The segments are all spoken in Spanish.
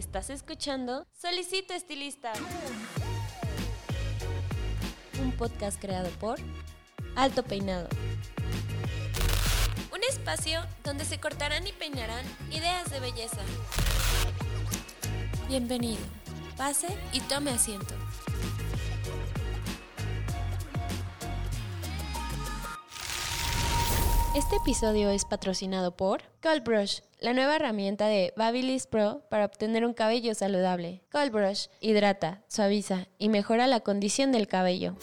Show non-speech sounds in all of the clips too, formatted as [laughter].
Estás escuchando Solicito Estilista. Un podcast creado por Alto Peinado. Un espacio donde se cortarán y peinarán ideas de belleza. Bienvenido. Pase y tome asiento. Este episodio es patrocinado por Cold Brush, la nueva herramienta de Babyliss Pro para obtener un cabello saludable. Cold Brush hidrata, suaviza y mejora la condición del cabello.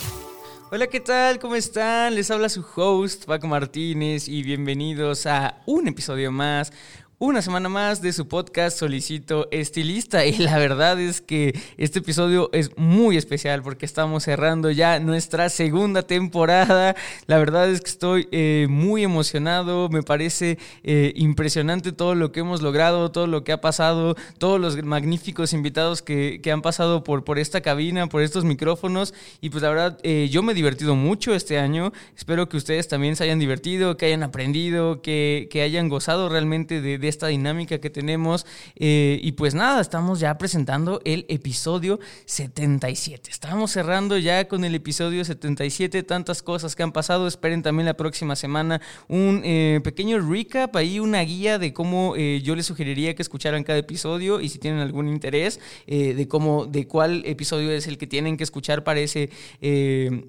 Hola, ¿qué tal? ¿Cómo están? Les habla su host, Paco Martínez, y bienvenidos a un episodio más, una semana más de su podcast Solicito Estilista y la verdad es que este episodio es muy especial porque estamos cerrando ya nuestra segunda temporada. La verdad es que estoy eh, muy emocionado, me parece eh, impresionante todo lo que hemos logrado, todo lo que ha pasado, todos los magníficos invitados que, han pasado por, por esta cabina, por estos micrófonos y pues la verdad eh, yo me he divertido mucho este año. Espero que ustedes también se hayan divertido, que hayan aprendido, que, que hayan gozado realmente de esta dinámica que tenemos. Eh, y pues nada, estamos ya presentando el episodio 77. Estamos cerrando ya con el episodio 77, tantas cosas que han pasado. Esperen también la próxima semana un eh, pequeño recap, ahí una guía de cómo eh, yo les sugeriría que escucharan cada episodio y si tienen algún interés de cómo, de cuál episodio es el que tienen que escuchar para ese,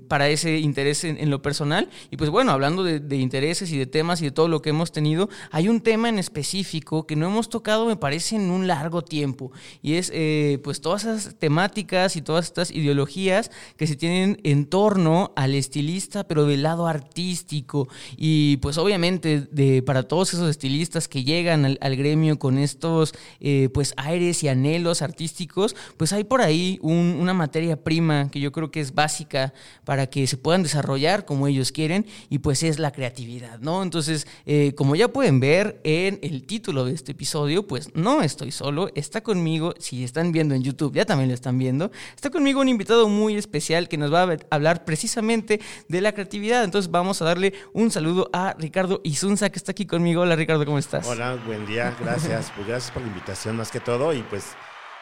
para ese interés en, lo personal. Y pues bueno, hablando de, de intereses y de temas y de todo lo que hemos tenido, hay un tema en específico que no hemos tocado, me parece, en un largo tiempo. Y es eh, pues todas esas temáticas y todas estas ideologías que se tienen en torno al estilista, pero del lado artístico. Y pues obviamente de, para todos esos estilistas que llegan al, gremio con estos eh, pues aires y anhelos artísticos, pues hay por ahí una materia prima que yo creo que es básica para que se puedan desarrollar como ellos quieren y pues es la creatividad, ¿no? Entonces, eh, como ya pueden ver en el título, título de este episodio, pues no estoy solo, está conmigo, si están viendo en YouTube, ya también lo están viendo, está conmigo un invitado muy especial que nos va a hablar precisamente de la creatividad. Entonces vamos a darle un saludo a Ricardo Isunza, que está aquí conmigo. Hola Ricardo, ¿cómo estás? Hola, buen día, gracias. Pues gracias por la invitación más que todo y pues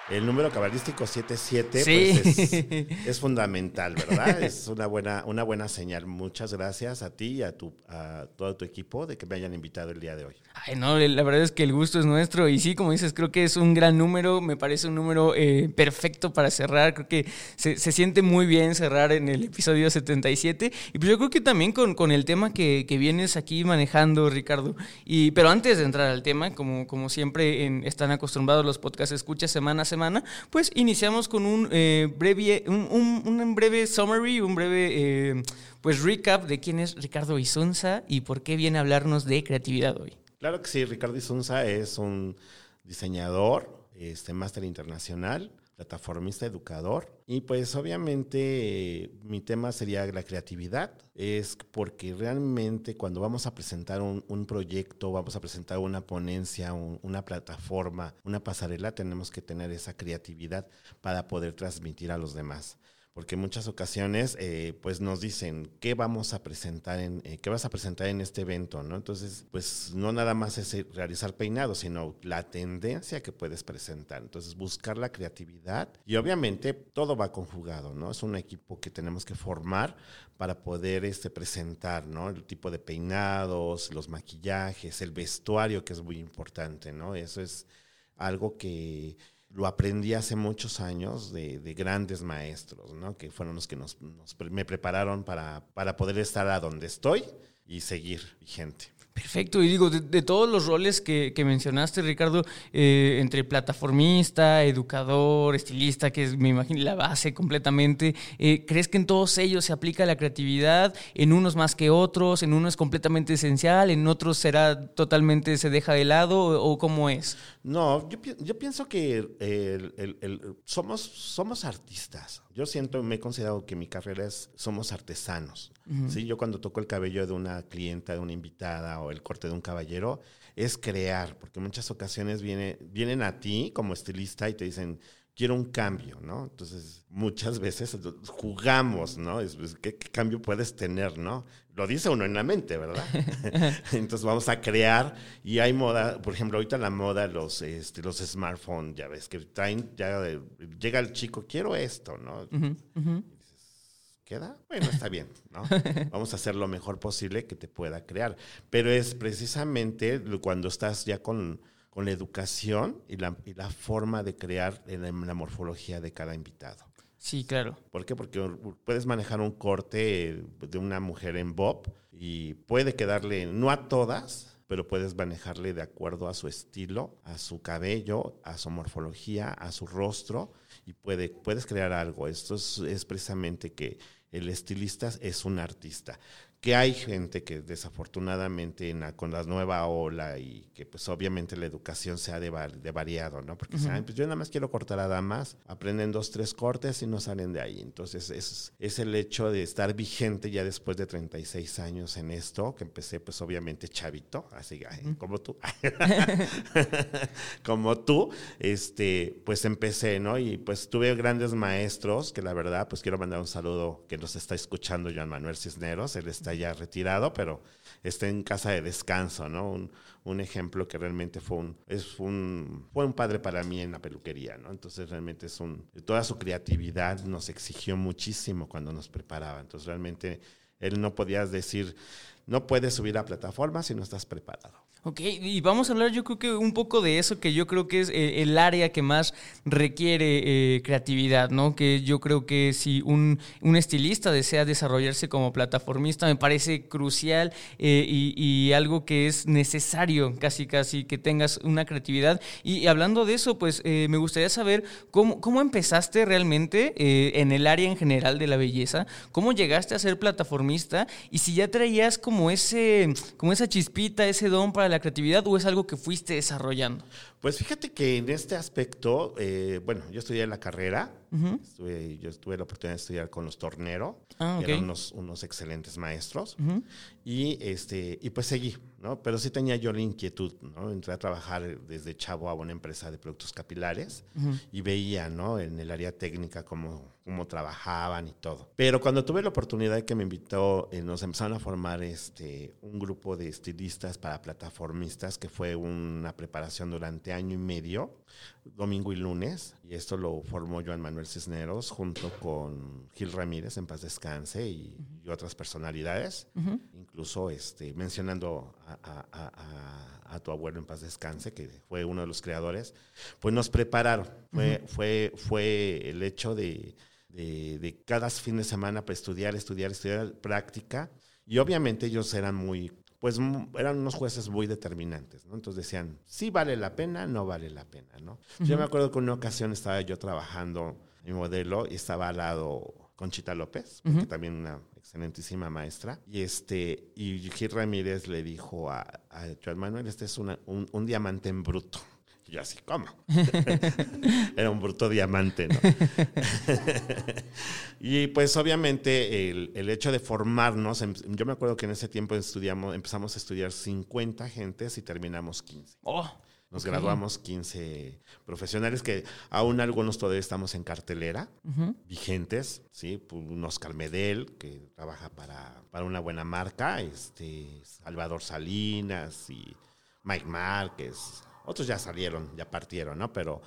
el número cabalístico 77 pues [laughs] es, fundamental, ¿verdad? es una buena, una buena señal. Muchas gracias a ti y a, tu, a todo tu equipo de que me hayan invitado el día de hoy. Ay, no, la verdad es que el gusto es nuestro y sí, como dices, creo que es un gran número, me parece un número eh, perfecto para cerrar, creo que se, siente muy bien cerrar en el episodio 77 y pues yo creo que también con, con el tema que, que, vienes aquí manejando, Ricardo. Y, pero antes de entrar al tema, como, como siempre en, están acostumbrados los podcasts escucha semana a semana, semana, pues iniciamos con un, eh, breve, un, breve summary, un breve eh, pues recap de quién es Ricardo Isunza y por qué viene a hablarnos de creatividad hoy. Claro que sí, Ricardo Isunza es un diseñador, este máster internacional, plataformista, educador. Y pues obviamente mi tema sería la creatividad. Es porque realmente cuando vamos a presentar un, proyecto, vamos a presentar una ponencia, una plataforma, una pasarela, tenemos que tener esa creatividad para poder transmitir a los demás porque muchas ocasiones eh, pues nos dicen qué vamos a presentar en eh, qué vas a presentar en este evento no entonces pues no nada más es realizar peinados sino la tendencia que puedes presentar. Entonces buscar la creatividad y obviamente todo va conjugado no es un equipo que tenemos que formar para poder este presentar no el tipo de peinados los maquillajes el vestuario que es muy importante no eso es algo que lo aprendí hace muchos años de, grandes maestros, ¿no? que fueron los que nos, me prepararon para, para poder estar a donde estoy y seguir vigente. Perfecto, y digo, de, todos los roles que, mencionaste, Ricardo, eh, entre plataformista, educador, estilista, que es, me imagino, la base completamente, eh, ¿crees que en todos ellos se aplica la creatividad? ¿En unos más que otros? ¿En unos es completamente esencial? ¿En otros será totalmente, se deja de lado? ¿O, cómo es? No, yo, pienso que somos, somos artistas. Yo siento, me he considerado que mi carrera es, somos artesanos. ¿sí? Yo cuando toco el cabello de una clienta, de una invitada o el corte de un caballero, es crear, porque en muchas ocasiones viene, vienen a ti como estilista y te dicen, quiero un cambio, ¿no? Entonces, muchas veces jugamos, ¿no? ¿qué, cambio puedes tener, no? Lo dice uno en la mente, ¿verdad? [laughs] Entonces vamos a crear y hay moda, por ejemplo, ahorita la moda, los, este, los smartphones, ya ves, que traen, ya llega el chico, quiero esto, ¿no? ¿Queda? Bueno, está bien, ¿no? [laughs] Vamos a hacer lo mejor posible que te pueda crear. Pero es precisamente cuando estás ya con con la educación y la, la forma de crear la, la, morfología de cada invitado. Sí, claro. ¿Por qué? Porque puedes manejar un corte de una mujer en bob y puede quedarle, no a todas, pero puedes manejarle de acuerdo a su estilo, a su cabello, a su morfología, a su rostro y puede, puedes crear algo. Esto es, es precisamente que el estilista es un artista que hay gente que desafortunadamente con la nueva ola y que pues obviamente la educación se ha de, variado, ¿no? Porque pues yo nada más quiero cortar a damas, aprenden dos, tres cortes y no salen de ahí. Entonces es, es el hecho de estar vigente ya después de 36 años en esto, que empecé pues obviamente chavito, así como tú, [laughs] como tú, este, pues empecé, ¿no? Y pues tuve grandes maestros que la verdad pues quiero mandar un saludo que nos está escuchando Joan Manuel Cisneros, él está está ya retirado, pero está en casa de descanso, ¿no? Un, ejemplo que realmente fue un, es un, fue un padre para mí en la peluquería, ¿no? Entonces realmente es un, toda su creatividad nos exigió muchísimo cuando nos preparaba. Entonces realmente él no podía decir, no puedes subir a plataforma si no estás preparado. Ok, y vamos a hablar yo creo que un poco de eso que yo creo que es eh, el área que más requiere eh, creatividad, ¿no? Que yo creo que si un, un, estilista desea desarrollarse como plataformista me parece crucial eh, y, algo que es necesario casi casi que tengas una creatividad. Y, hablando de eso, pues me gustaría saber cómo, cómo empezaste realmente en el área en general de la belleza, cómo llegaste a ser plataformista y si ya traías como, ese, como esa chispita, ese don para la creatividad o es algo que fuiste desarrollando? Pues fíjate que en este aspecto, eh, bueno, yo estudié la carrera, yo tuve la oportunidad de estudiar con los Tornero, ah, eran unos, unos, excelentes maestros, y, este, y pues seguí, ¿no? Pero sí tenía yo la inquietud, ¿no? Entré a trabajar desde chavo a una empresa de productos capilares y veía, ¿no? En el área técnica cómo, cómo trabajaban y todo. Pero cuando tuve la oportunidad que me invitó, eh, nos empezaron a formar este, un grupo de estilistas para plataformistas, que fue una preparación durante año y medio, domingo y lunes, y esto lo formó Joan Manuel Cisneros junto con Gil Ramírez, en paz descanse, y, otras personalidades, incluso este, mencionando a, tu abuelo en paz descanse, que fue uno de los creadores, pues nos prepararon. Fue, fue, fue el hecho de, de, de cada fin de semana para estudiar, estudiar, estudiar, práctica. Y obviamente ellos eran muy pues eran unos jueces muy determinantes, ¿no? Entonces decían, sí vale la pena, no vale la pena, ¿no? Yo me acuerdo que en una ocasión estaba yo trabajando mi modelo y estaba al lado Conchita López, que también una excelentísima maestra, y este, y Gil Ramírez le dijo a, a Joan Manuel, este es un, un diamante en bruto. Y yo así, ¿cómo? [laughs] Era un bruto diamante, ¿no? [laughs] y pues obviamente el, hecho de formarnos, em, yo me acuerdo que en ese tiempo estudiamos, empezamos a estudiar 50 gentes y terminamos 15. Nos graduamos 15 profesionales que aún algunos todavía estamos en cartelera, vigentes, ¿sí? Pues, un Oscar Medel, que trabaja para, para, una buena marca, este, Salvador Salinas y Mike Márquez, otros ya salieron, ya partieron, ¿no? Pero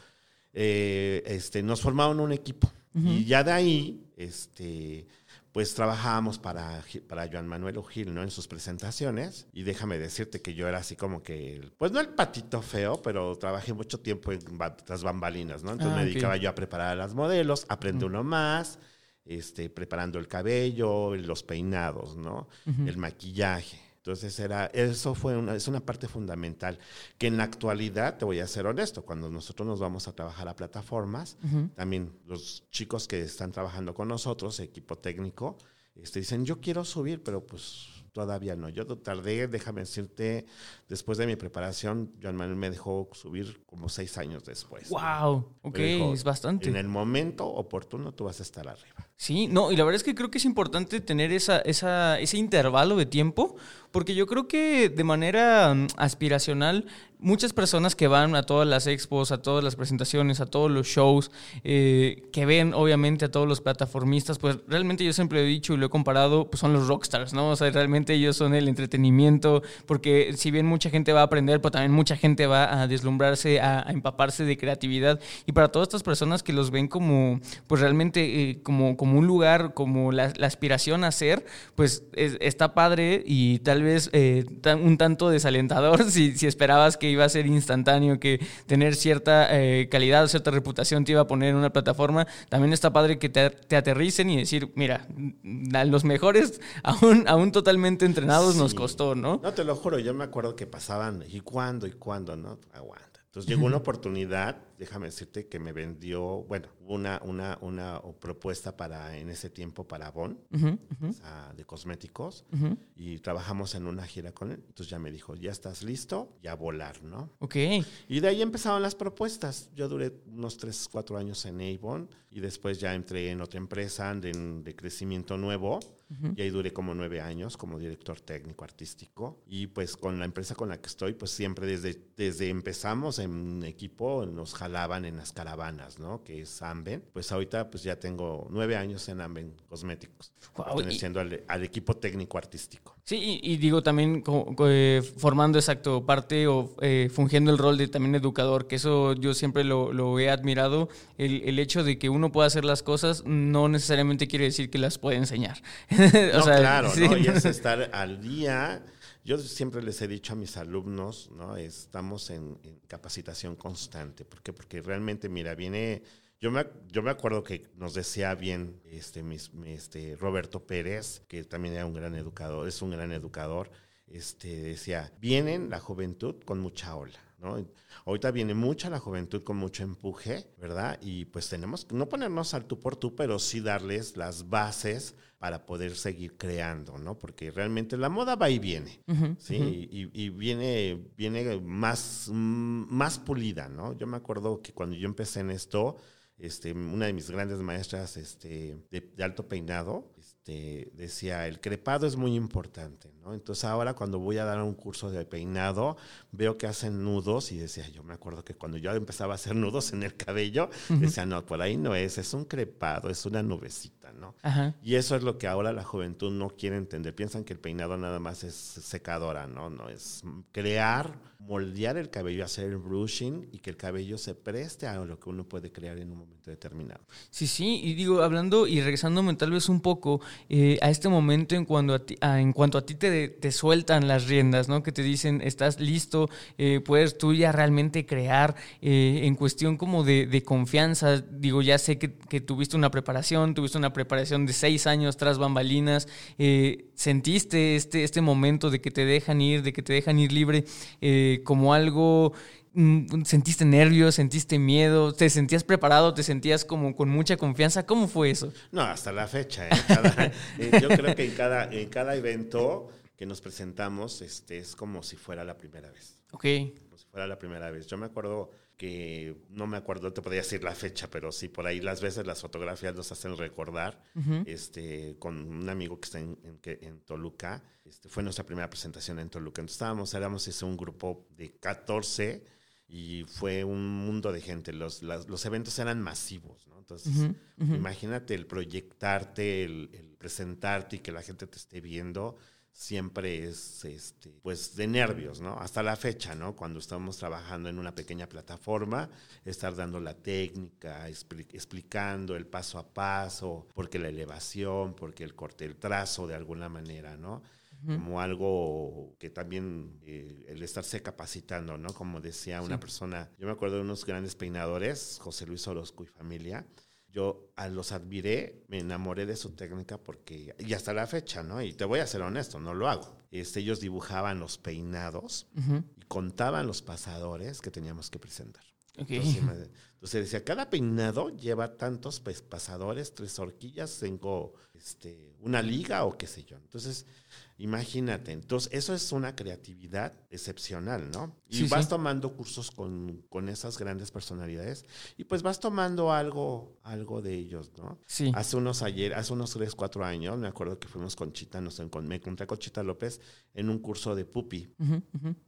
eh, este, nos formaron un equipo. Y ya de ahí, este, pues trabajábamos para, para Joan Manuel O'Gil, ¿no? En sus presentaciones. Y déjame decirte que yo era así como que, pues no el patito feo, pero trabajé mucho tiempo en las bambalinas, ¿no? Entonces ah, me dedicaba yo a preparar a las modelos, aprende uno más, este, preparando el cabello, los peinados, ¿no? El maquillaje. Entonces era, eso fue una, es una parte fundamental que en la actualidad, te voy a ser honesto, cuando nosotros nos vamos a trabajar a plataformas, también los chicos que están trabajando con nosotros, equipo técnico, este, dicen, yo quiero subir, pero pues todavía no. Yo tardé, déjame decirte, después de mi preparación, Joan Manuel me dejó subir como seis años después. ¡Wow! Ok, es bastante. En el momento oportuno tú vas a estar arriba. Sí, no, y la verdad es que creo que es importante tener esa, esa, ese intervalo de tiempo Porque yo creo que de manera mm, aspiracional muchas personas que van a todas las expos, a todas las presentaciones, a todos los shows, eh, que ven obviamente a todos los plataformistas, pues realmente yo siempre he dicho y lo he comparado, pues son los rockstars, ¿no? O sea, realmente ellos son el entretenimiento, porque si bien mucha gente va a aprender, pues también mucha gente va a deslumbrarse, a, empaparse de creatividad. Y para todas estas personas que los ven como, pues realmente eh, como, como un lugar, como la, aspiración a ser, pues está padre y tal vez eh, un tanto desalentador [laughs] si, si esperabas que iba a ser instantáneo, que tener cierta eh, calidad, cierta reputación te iba a poner en una plataforma, también está padre que te, aterricen y decir, mira, a los mejores, [laughs] aún, aún totalmente entrenados, nos costó, ¿no? No, te lo juro, yo me acuerdo que pasaban, ¿y cuándo? ¿Y cuándo? ¿No? Aguanta. Entonces llegó una oportunidad, déjame decirte, que me vendió, bueno, una, una, una propuesta para, en ese tiempo, para Avon, de cosméticos, y trabajamos en una gira con él. Entonces ya me dijo, ya estás listo, ya volar, ¿no? Ok. Y de ahí empezaron las propuestas. Yo duré unos 3, 4 años en Avon, y después ya entré en otra empresa de, de crecimiento nuevo, y ahí duré como nueve años como director técnico artístico. Y pues con la empresa con la que estoy, pues siempre desde, desde empezamos en equipo nos en las caravanas, ¿no? Que es Amben. Pues ahorita pues ya tengo nueve años en Amben Cosméticos, perteneciendo al, equipo técnico artístico. Sí, y, digo también eh, formando exacto parte o eh, fungiendo el rol de también educador, que eso yo siempre lo, lo he admirado, el, el, hecho de que uno pueda hacer las cosas no necesariamente quiere decir que las puede enseñar. [laughs] no, claro, ¿no? Y es estar al día. Yo siempre les he dicho a mis alumnos, ¿no? Estamos en, capacitación constante. ¿Por qué? Porque realmente, mira, viene... Yo me, yo me acuerdo que nos decía bien este, mis, este Roberto Pérez, que también era un gran educador, es un gran educador, este, decía, vienen la juventud con mucha ola, ¿no? Ahorita viene mucha la juventud con mucho empuje, ¿verdad? Y pues tenemos que no ponernos al tú por tú, pero sí darles las bases para poder seguir creando, ¿no? Porque realmente la moda va y viene, ¿sí? y, viene, viene más, más pulida, ¿no? Yo me acuerdo que cuando yo empecé en esto, este, una de mis grandes maestras este, de, alto peinado este, decía, el crepado es muy importante, ¿no? Entonces ahora cuando voy a dar un curso de peinado, veo que hacen nudos y decía, yo me acuerdo que cuando yo empezaba a hacer nudos en el cabello, decía, no, por ahí no es, es un crepado, es una nubecita, ¿no? Y eso es lo que ahora la juventud no quiere entender. Piensan que el peinado nada más es secadora, ¿no? No, es crear moldear el cabello, hacer el brushing y que el cabello se preste a lo que uno puede crear en un momento determinado. Sí, sí, y digo, hablando y regresándome tal vez un poco eh, a este momento en, cuando a ti, en cuanto a ti te, te, sueltan las riendas, ¿no? Que te dicen, estás listo, eh, puedes tú ya realmente crear eh, en cuestión como de, de, confianza. Digo, ya sé que, que, tuviste una preparación, tuviste una preparación de seis años tras bambalinas, sentiste este, este momento de que te dejan ir, de que te dejan ir libre como algo ¿Sentiste nervios? ¿Sentiste miedo? ¿Te sentías preparado? ¿Te sentías como con mucha confianza? ¿Cómo fue eso? No, hasta la fecha. ¿eh? [laughs] Eh, yo creo que en cada, en cada evento que nos presentamos este, es como si fuera la primera vez. Ok. Como si fuera la primera vez. Yo me acuerdo que, no me acuerdo, te podría decir la fecha, pero sí, por ahí las veces las fotografías nos hacen recordar. este, con un amigo que está en, en Toluca este, fue nuestra primera presentación en Toluca. Entonces estábamos, éramos ese, un grupo de 14 y fue un mundo de gente. Los, los eventos eran masivos, ¿no? Entonces, imagínate el proyectarte, el, el, presentarte y que la gente te esté viendo, siempre es, este, pues, de nervios, ¿no? Hasta la fecha, ¿no? Cuando estamos trabajando en una pequeña plataforma, estar dando la técnica, explicando el paso a paso, porque la elevación, porque el corte, el trazo de alguna manera, ¿no? Como algo que también eh, el estarse capacitando, ¿no? Como decía una persona, yo me acuerdo de unos grandes peinadores, José Luis Orozco y familia, yo a los admiré, me enamoré de su técnica porque, y hasta la fecha, ¿no? Y te voy a ser honesto, no lo hago. Este, ellos dibujaban los peinados y contaban los pasadores que teníamos que presentar. Entonces, decía, cada peinado lleva tantos pasadores, tres horquillas, tengo este, una liga o qué sé yo. Entonces, Imagínate, entonces eso es una creatividad excepcional, ¿no? Y Sí, vas sí. tomando cursos con, con esas grandes personalidades y pues vas tomando algo, algo de ellos, ¿no? Sí. Hace unos ayer, hace unos 3, 4 años, me acuerdo que fuimos con Chita, nos encon- me encontré con Chita López en un curso de pupi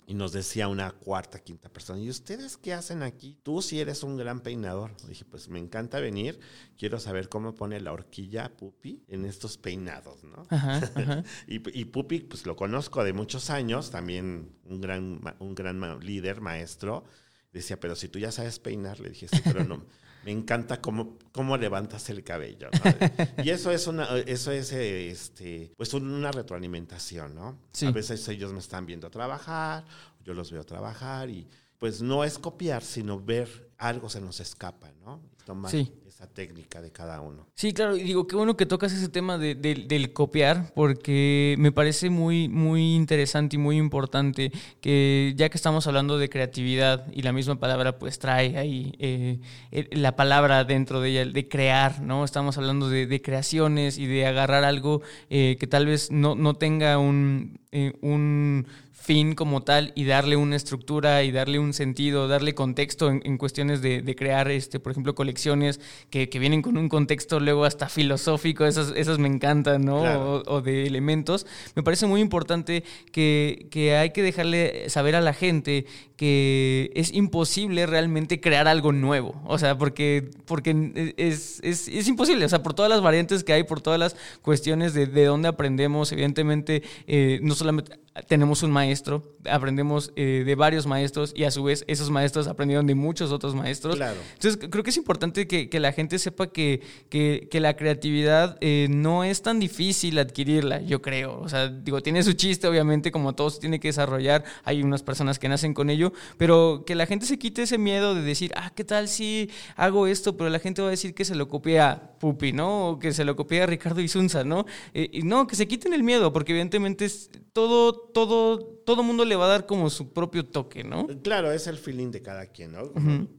y nos decía una cuarta, quinta persona, ¿y ustedes qué hacen aquí? Tú sí eres un gran peinador. Dije, pues me encanta venir, quiero saber cómo pone la horquilla pupi en estos peinados, ¿no? Ajá, [laughs] ajá. Y, y Pupi, pues lo conozco de muchos años, también un gran, un gran líder, maestro. Decía, pero si tú ya sabes peinar, le dije, sí, pero no. [laughs] Me encanta cómo, cómo levantas el cabello. ¿no? [laughs] Y eso es una, eso es este, pues una retroalimentación, ¿no? Sí. A veces ellos me están viendo trabajar, yo los veo trabajar y pues no es copiar, sino ver algo se nos escapa, ¿no? Tomar Sí. esa técnica de cada uno. Sí, claro, y digo, qué bueno que tocas ese tema de- de- del copiar, porque me parece muy, muy interesante y muy importante que ya que estamos hablando de creatividad y la misma palabra pues trae ahí eh, eh, la palabra dentro de ella, de crear, ¿no? Estamos hablando de, de creaciones y de agarrar algo eh, que tal vez no, no tenga un, eh, un fin como tal y darle una estructura y darle un sentido, darle contexto en, en cuestiones de, de crear, este, por ejemplo, colecciones que, que vienen con un contexto luego hasta filosófico, esas, esas me encantan, ¿no? Claro. O, o de elementos. Me parece muy importante que, que hay que dejarle saber a la gente que es imposible realmente crear algo nuevo. O sea, porque, porque es, es, es imposible. O sea, por todas las variantes que hay, por todas las cuestiones de, de dónde aprendemos, evidentemente, eh, no solamente tenemos un maestro, aprendemos eh, de varios maestros y a su vez esos maestros aprendieron de muchos otros maestros. Claro. Entonces, creo que es importante que, que la gente sepa que, que- que la creatividad eh, no es tan difícil adquirirla, yo creo. O sea, digo, tiene su chiste, obviamente, como todo se tiene que desarrollar. Hay unas personas que nacen con ello, pero que la gente se quite ese miedo de decir, ah, ¿qué tal si hago esto? Pero la gente va a decir que se lo copia a Pupi, ¿no? O que se lo copia a Ricardo Isunza, ¿no? Eh, y no, que se quiten el miedo, porque evidentemente es todo, todo, todo mundo le va a dar como su propio toque, ¿no? Claro, es el feeling de cada quien, ¿no?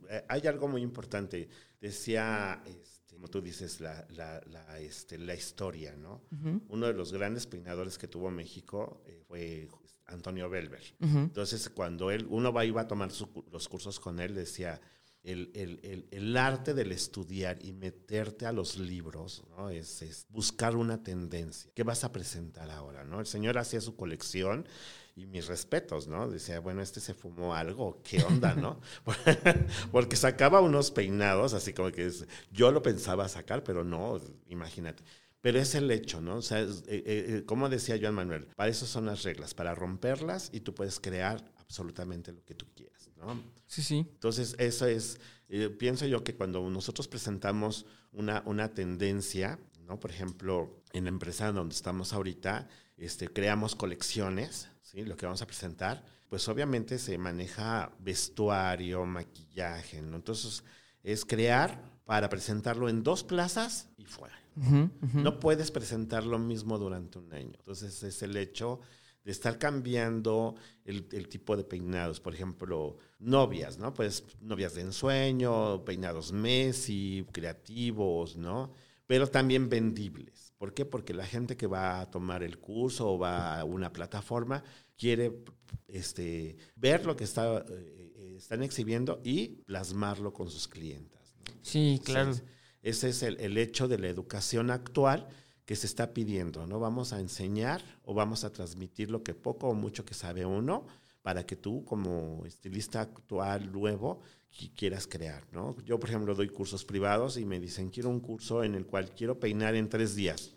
Eh, hay algo muy importante. Decía, este, como tú dices, la, la, la, este, la historia, ¿no? Uno de los grandes peinadores que tuvo México eh, fue Antonio Belver. Entonces, cuando él, uno va, iba a tomar su los cursos con él, decía, el, el- el- el arte del estudiar y meterte a los libros, ¿no? Es, es buscar una tendencia. ¿Qué vas a presentar ahora, no? El señor hacía su colección y mis respetos, ¿no? Decía, bueno, este se fumó algo, ¿qué onda, no? [laughs] Porque sacaba unos peinados, así como que yo lo pensaba sacar, pero no, imagínate. Pero es el hecho, ¿no? O sea, es- eh, eh, como decía Joan Manuel, para eso son las reglas, para romperlas y tú puedes crear absolutamente lo que tú quieras, ¿no? Sí, sí. Entonces, eso es, eh, pienso yo que cuando nosotros presentamos una, una tendencia, ¿no? Por ejemplo, en la empresa donde estamos ahorita, este, creamos colecciones, ¿sí? Lo que vamos a presentar, pues obviamente se maneja vestuario, maquillaje, ¿no? Entonces, es crear para presentarlo en dos plazas y fuera. No puedes presentar lo mismo durante un año. Entonces es el hecho de estar cambiando el, el tipo de peinados. Por ejemplo, novias, ¿no? Pues novias de ensueño, peinados Messi, creativos, ¿no? Pero también vendibles. ¿Por qué? Porque la gente que va a tomar el curso o va a una plataforma quiere este, ver lo que está, eh, están exhibiendo y plasmarlo con sus clientas. ¿no? Sí, claro. Entonces, ese es el, el hecho de la educación actual que se está pidiendo, ¿no? Vamos a enseñar o vamos a transmitir lo que poco o mucho que sabe uno para que tú como estilista actual nuevo qui- quieras crear, ¿no? Yo, por ejemplo, doy cursos privados y me dicen, quiero un curso en el cual quiero peinar en tres días.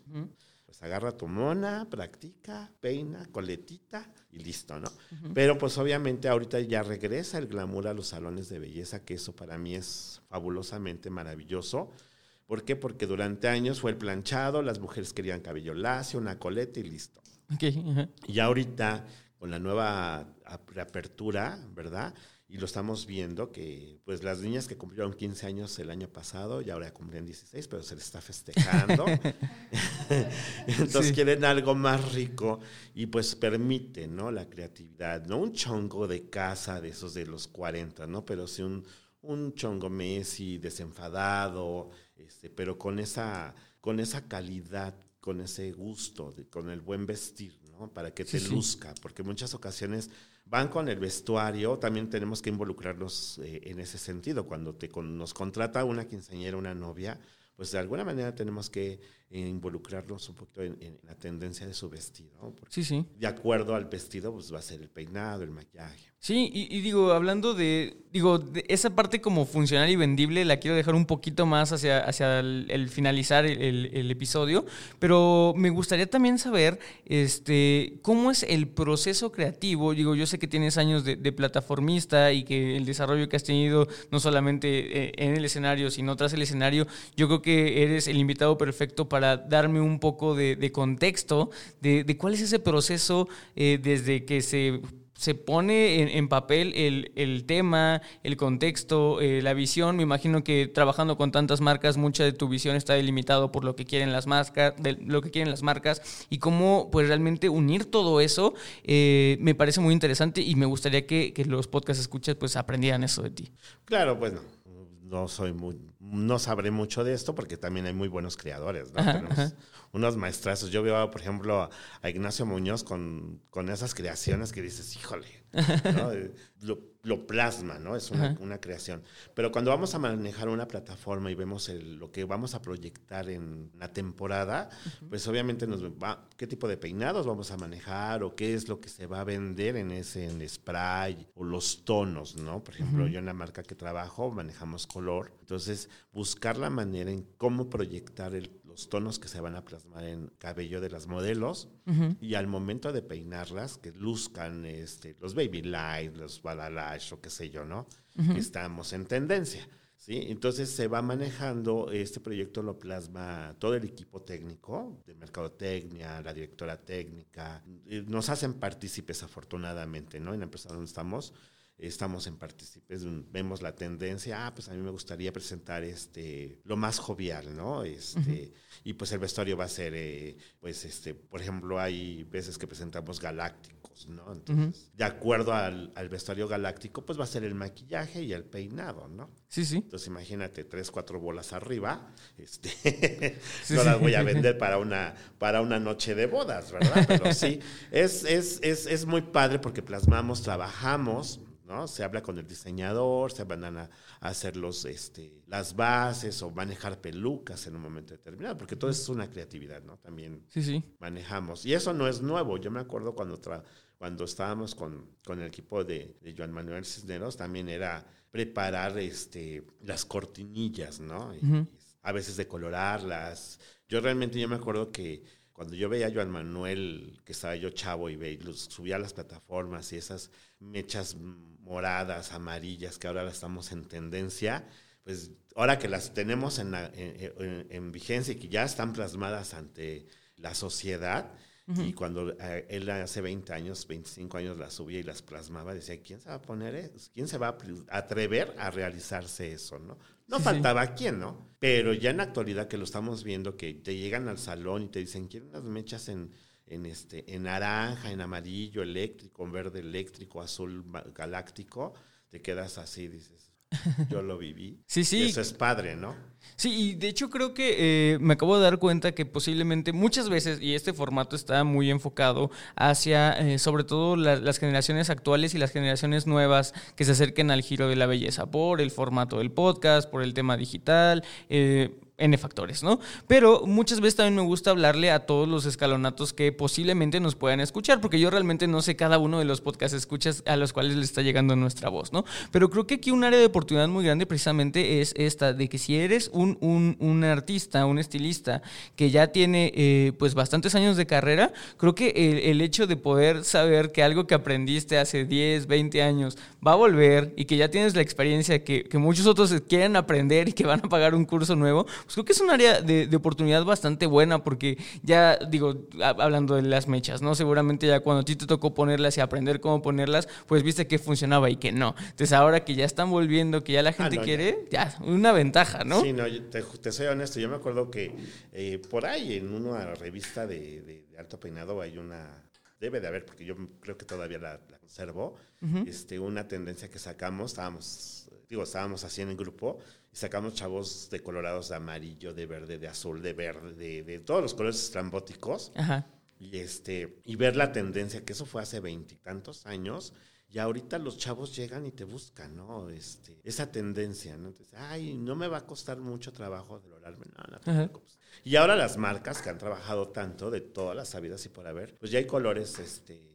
Pues agarra tu mona, practica, peina, coletita y listo, ¿no? Pero pues obviamente ahorita ya regresa el glamour a los salones de belleza, que eso para mí es fabulosamente maravilloso. ¿Por qué? Porque durante años fue el planchado, las mujeres querían cabello lacio, una coleta y listo. Ok, ajá. Y ahorita, con la nueva ap- reapertura, ¿verdad? Y lo estamos viendo que, pues, las niñas que cumplieron 15 años el año pasado y ahora cumplen 16, pero se les está festejando. [laughs] [laughs] Entonces Sí. quieren algo más rico y pues permite, ¿no? La creatividad, no un chongo de casa de esos de los 40, ¿no? Pero sí un, un chongo Messi desenfadado, este, pero con esa, con esa calidad, con ese gusto, de- con el buen vestir, ¿no? Para que te Sí, sí. luzca, porque muchas ocasiones van con el vestuario, también tenemos que involucrarnos eh, en ese sentido. Cuando te con- nos contrata una quinceañera, una novia, pues de alguna manera tenemos que eh, involucrarnos un poquito en, en la tendencia de su vestido, ¿no? Porque Sí, sí. de acuerdo al vestido, pues va a ser el peinado, el maquillaje. Sí, y, digo, hablando de, digo, esa parte como funcional y vendible, la quiero dejar un poquito más hacia, hacia el, el finalizar el, episodio, pero me gustaría también saber, este, cómo es el proceso creativo. Digo, yo sé que tienes años de, de plataformista y que el desarrollo que has tenido, no solamente eh, en el escenario, sino tras el escenario, yo creo que eres el invitado perfecto para darme un poco de, contexto de, de cuál es ese proceso eh, desde que se se pone en, papel el, el tema, el contexto, eh, la visión. Me imagino que trabajando con tantas marcas, mucha de tu visión está delimitado por lo que quieren las marcas, de lo que quieren las marcas y cómo pues realmente unir todo eso eh, me parece muy interesante y me gustaría que, que los podcast escuchas pues aprendieran eso de ti. Claro, pues no, no soy muy, no sabré mucho de esto porque también hay muy buenos creadores, ¿no? Ajá, Tenemos ajá. unos maestrazos. Yo veo, por ejemplo, a, a Ignacio Muñoz con, con esas creaciones que dices, híjole, ¿no? [laughs] Lo, lo plasma, ¿no? Es una, creación. Pero cuando vamos a manejar una plataforma y vemos el- lo que vamos a proyectar en la temporada, pues obviamente nos va, qué tipo de peinados vamos a manejar o qué es lo que se va a vender en ese en spray o los tonos, ¿no? Por ejemplo, yo en la marca que trabajo manejamos color, entonces buscar la manera en cómo proyectar el- los tonos que se van a plasmar en cabello de las modelos y al momento de peinarlas que luzcan este, los baby light, los balalash o qué sé yo, ¿no? Estamos en tendencia. ¿Sí? Entonces se va manejando, este proyecto lo plasma todo el equipo técnico de mercadotecnia, la directora técnica, eh, nos hacen partícipes afortunadamente, ¿no? En la empresa donde estamos, estamos en partícipes, mm, vemos la tendencia, ah, pues a mí me gustaría presentar este, lo más jovial, ¿no? Este, Y pues el vestuario va a ser, eh, pues este, por ejemplo, hay veces que presentamos galácticos, ¿no? Entonces, de acuerdo al, al vestuario galáctico, pues va a ser el maquillaje y el peinado, ¿no? Sí, sí. Entonces imagínate, tres, cuatro bolas arriba, este, [laughs] Sí, no las voy a vender para una, para una noche de bodas, ¿verdad? Pero sí, es, es, es, es muy padre porque plasmamos, trabajamos, ¿no? Se habla con el diseñador, se van a, a hacer los, este, las bases o manejar pelucas en un momento determinado, porque todo eso es una creatividad, ¿no? También Sí, sí. manejamos. Y eso no es nuevo. Yo me acuerdo cuando, tra- cuando estábamos con, con el equipo de, de Joan Manuel Cisneros, también era preparar este, las cortinillas, ¿no? Y. A veces decolorarlas. Yo realmente yo me acuerdo que cuando yo veía a Joan Manuel, que estaba yo chavo y ve, subía las plataformas y esas mechas moradas, amarillas, que ahora las estamos en tendencia, pues ahora que las tenemos en, la- en vigencia y que ya están plasmadas ante la sociedad, y cuando eh, él hace 20 años, 25 años las subía y las plasmaba, decía, ¿quién se va a poner eso? ¿Quién se va a atrever a realizarse eso? No, no Sí, sí. faltaba quién, ¿no? Pero ya en la actualidad que lo estamos viendo, que te llegan al salón y te dicen, quieren unas mechas en, en, este, en naranja, en amarillo eléctrico, en verde eléctrico, azul galáctico, te quedas así, dices, [laughs] yo lo viví. Sí, sí. Y eso es padre, ¿no? Sí, y de hecho creo que eh, me acabo de dar cuenta que posiblemente muchas veces, y este formato está muy enfocado hacia eh, sobre todo la- las generaciones actuales y las generaciones nuevas que se acerquen al giro de la belleza, por el formato del podcast, por el tema digital, eh, N factores, ¿no? Pero muchas veces también me gusta hablarle a todos los escalonatos que posiblemente nos puedan escuchar, porque yo realmente no sé cada uno de los podcasts escuchas a los cuales le está llegando nuestra voz, ¿no? Pero creo que aquí un área de oportunidad muy grande precisamente es esta, de que si eres un, un, un artista, un estilista que ya tiene eh, pues bastantes años de carrera, creo que el, el hecho de poder saber que algo que aprendiste hace 10, 20 años va a volver y que ya tienes la experiencia que, que muchos otros quieren aprender y que van a pagar un curso nuevo, pues creo que es un área de, de oportunidad bastante buena porque ya, digo, a- hablando de las mechas, ¿no? Seguramente ya cuando a ti te tocó ponerlas y aprender cómo ponerlas, pues viste que funcionaba y que no. Entonces ahora que ya están volviendo, que ya la gente no, ya. quiere, ya, una ventaja, ¿no? Sí, no, yo te, te soy honesto. Yo me acuerdo que eh, por ahí en una revista de, de- de alto peinado hay una, debe de haber, porque yo creo que todavía la, la conservo, este, una tendencia que sacamos, estábamos, digo, estábamos así en el grupo sacamos chavos de colorados de amarillo, de verde, de azul, de verde, de, de todos los colores estrambóticos. Ajá. y, este, y ver la tendencia, que eso fue hace veintitantos años, y ahorita los chavos llegan y te buscan, ¿no? Este, esa tendencia, ¿no? Entonces, ay, no me va a costar mucho trabajo valorarme, no, no Y ahora las marcas que han trabajado tanto de todas las sabidas y por haber, pues ya hay colores este,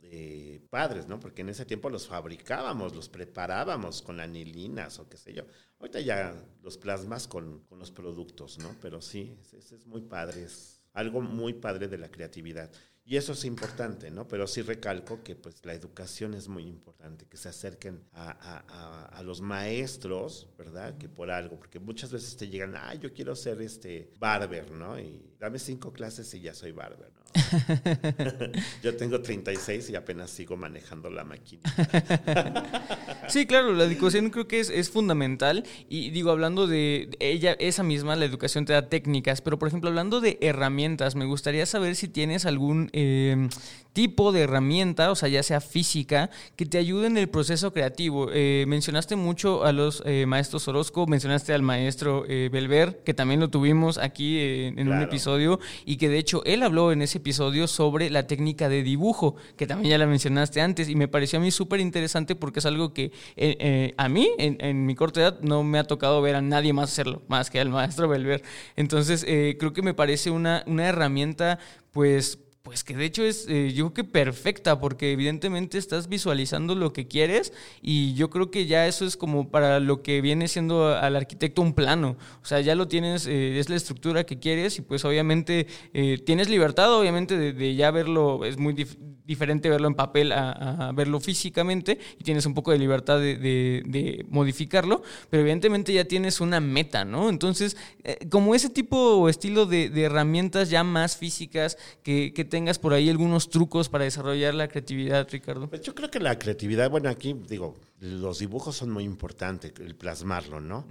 padres, ¿no? Porque en ese tiempo los fabricábamos, los preparábamos con anilinas o qué sé yo. Ahorita ya los plasmas con, con los productos, ¿no? Pero sí, ese es muy padre, es algo muy padre de la creatividad. Y eso es importante, ¿no? Pero sí recalco que pues la educación es muy importante, que se acerquen a, a, los maestros, ¿verdad? Que por algo, porque muchas veces te llegan, ah, yo quiero ser este barber, ¿no? Y dame cinco clases y ya soy barber, ¿no? [laughs] yo tengo 36 y apenas sigo manejando la máquina. sí, claro, la educación creo que es, es fundamental. Y digo, hablando de ella, esa misma, la educación te da técnicas, pero por ejemplo, hablando de herramientas, me gustaría saber si tienes algún eh, tipo de herramienta, o sea, ya sea física, que te ayude en el proceso creativo. Eh, mencionaste mucho a los eh, maestros Orozco, mencionaste al maestro Belver, que también lo tuvimos aquí en un episodio, y que de hecho él habló en ese episodio sobre la técnica de dibujo, que también ya la mencionaste antes, y me pareció a mí súper interesante porque es algo que a mí, en, mi corta edad, no me ha tocado ver a nadie más hacerlo, más que al maestro Belver. Entonces, creo que me parece una, una herramienta, pues, pues que de hecho es, eh, yo creo que perfecta, porque evidentemente estás visualizando lo que quieres y yo creo que ya eso es como para lo que viene siendo al arquitecto un plano. O sea, ya lo tienes, eh, es la estructura que quieres y pues obviamente eh, tienes libertad, obviamente, de, ya verlo, es muy diferente verlo en papel a, verlo físicamente y tienes un poco de libertad de, modificarlo, pero evidentemente ya tienes una meta, ¿no? Entonces, como ese tipo o estilo de, herramientas ya más físicas que, que tengas por ahí algunos trucos para desarrollar la creatividad, Ricardo. Pues yo creo que la creatividad, bueno, aquí digo, los dibujos son muy importantes, el plasmarlo, ¿no?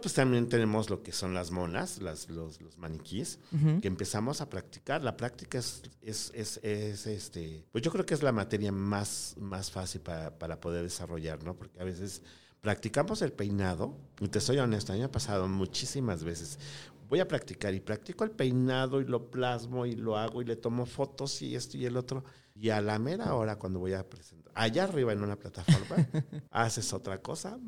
pues también tenemos lo que son las monas, las, los, maniquís, que empezamos a practicar. La práctica es, es, es, este, pues yo creo que es la materia más, más fácil para, para poder desarrollar, ¿no? Porque a veces practicamos el peinado, y te soy honesto, a mí me ha pasado muchísimas veces voy a practicar y practico el peinado y lo plasmo y lo hago y le tomo fotos y esto y el otro. Y a la mera hora cuando voy a presentar, allá arriba en una plataforma, [laughs] haces otra cosa.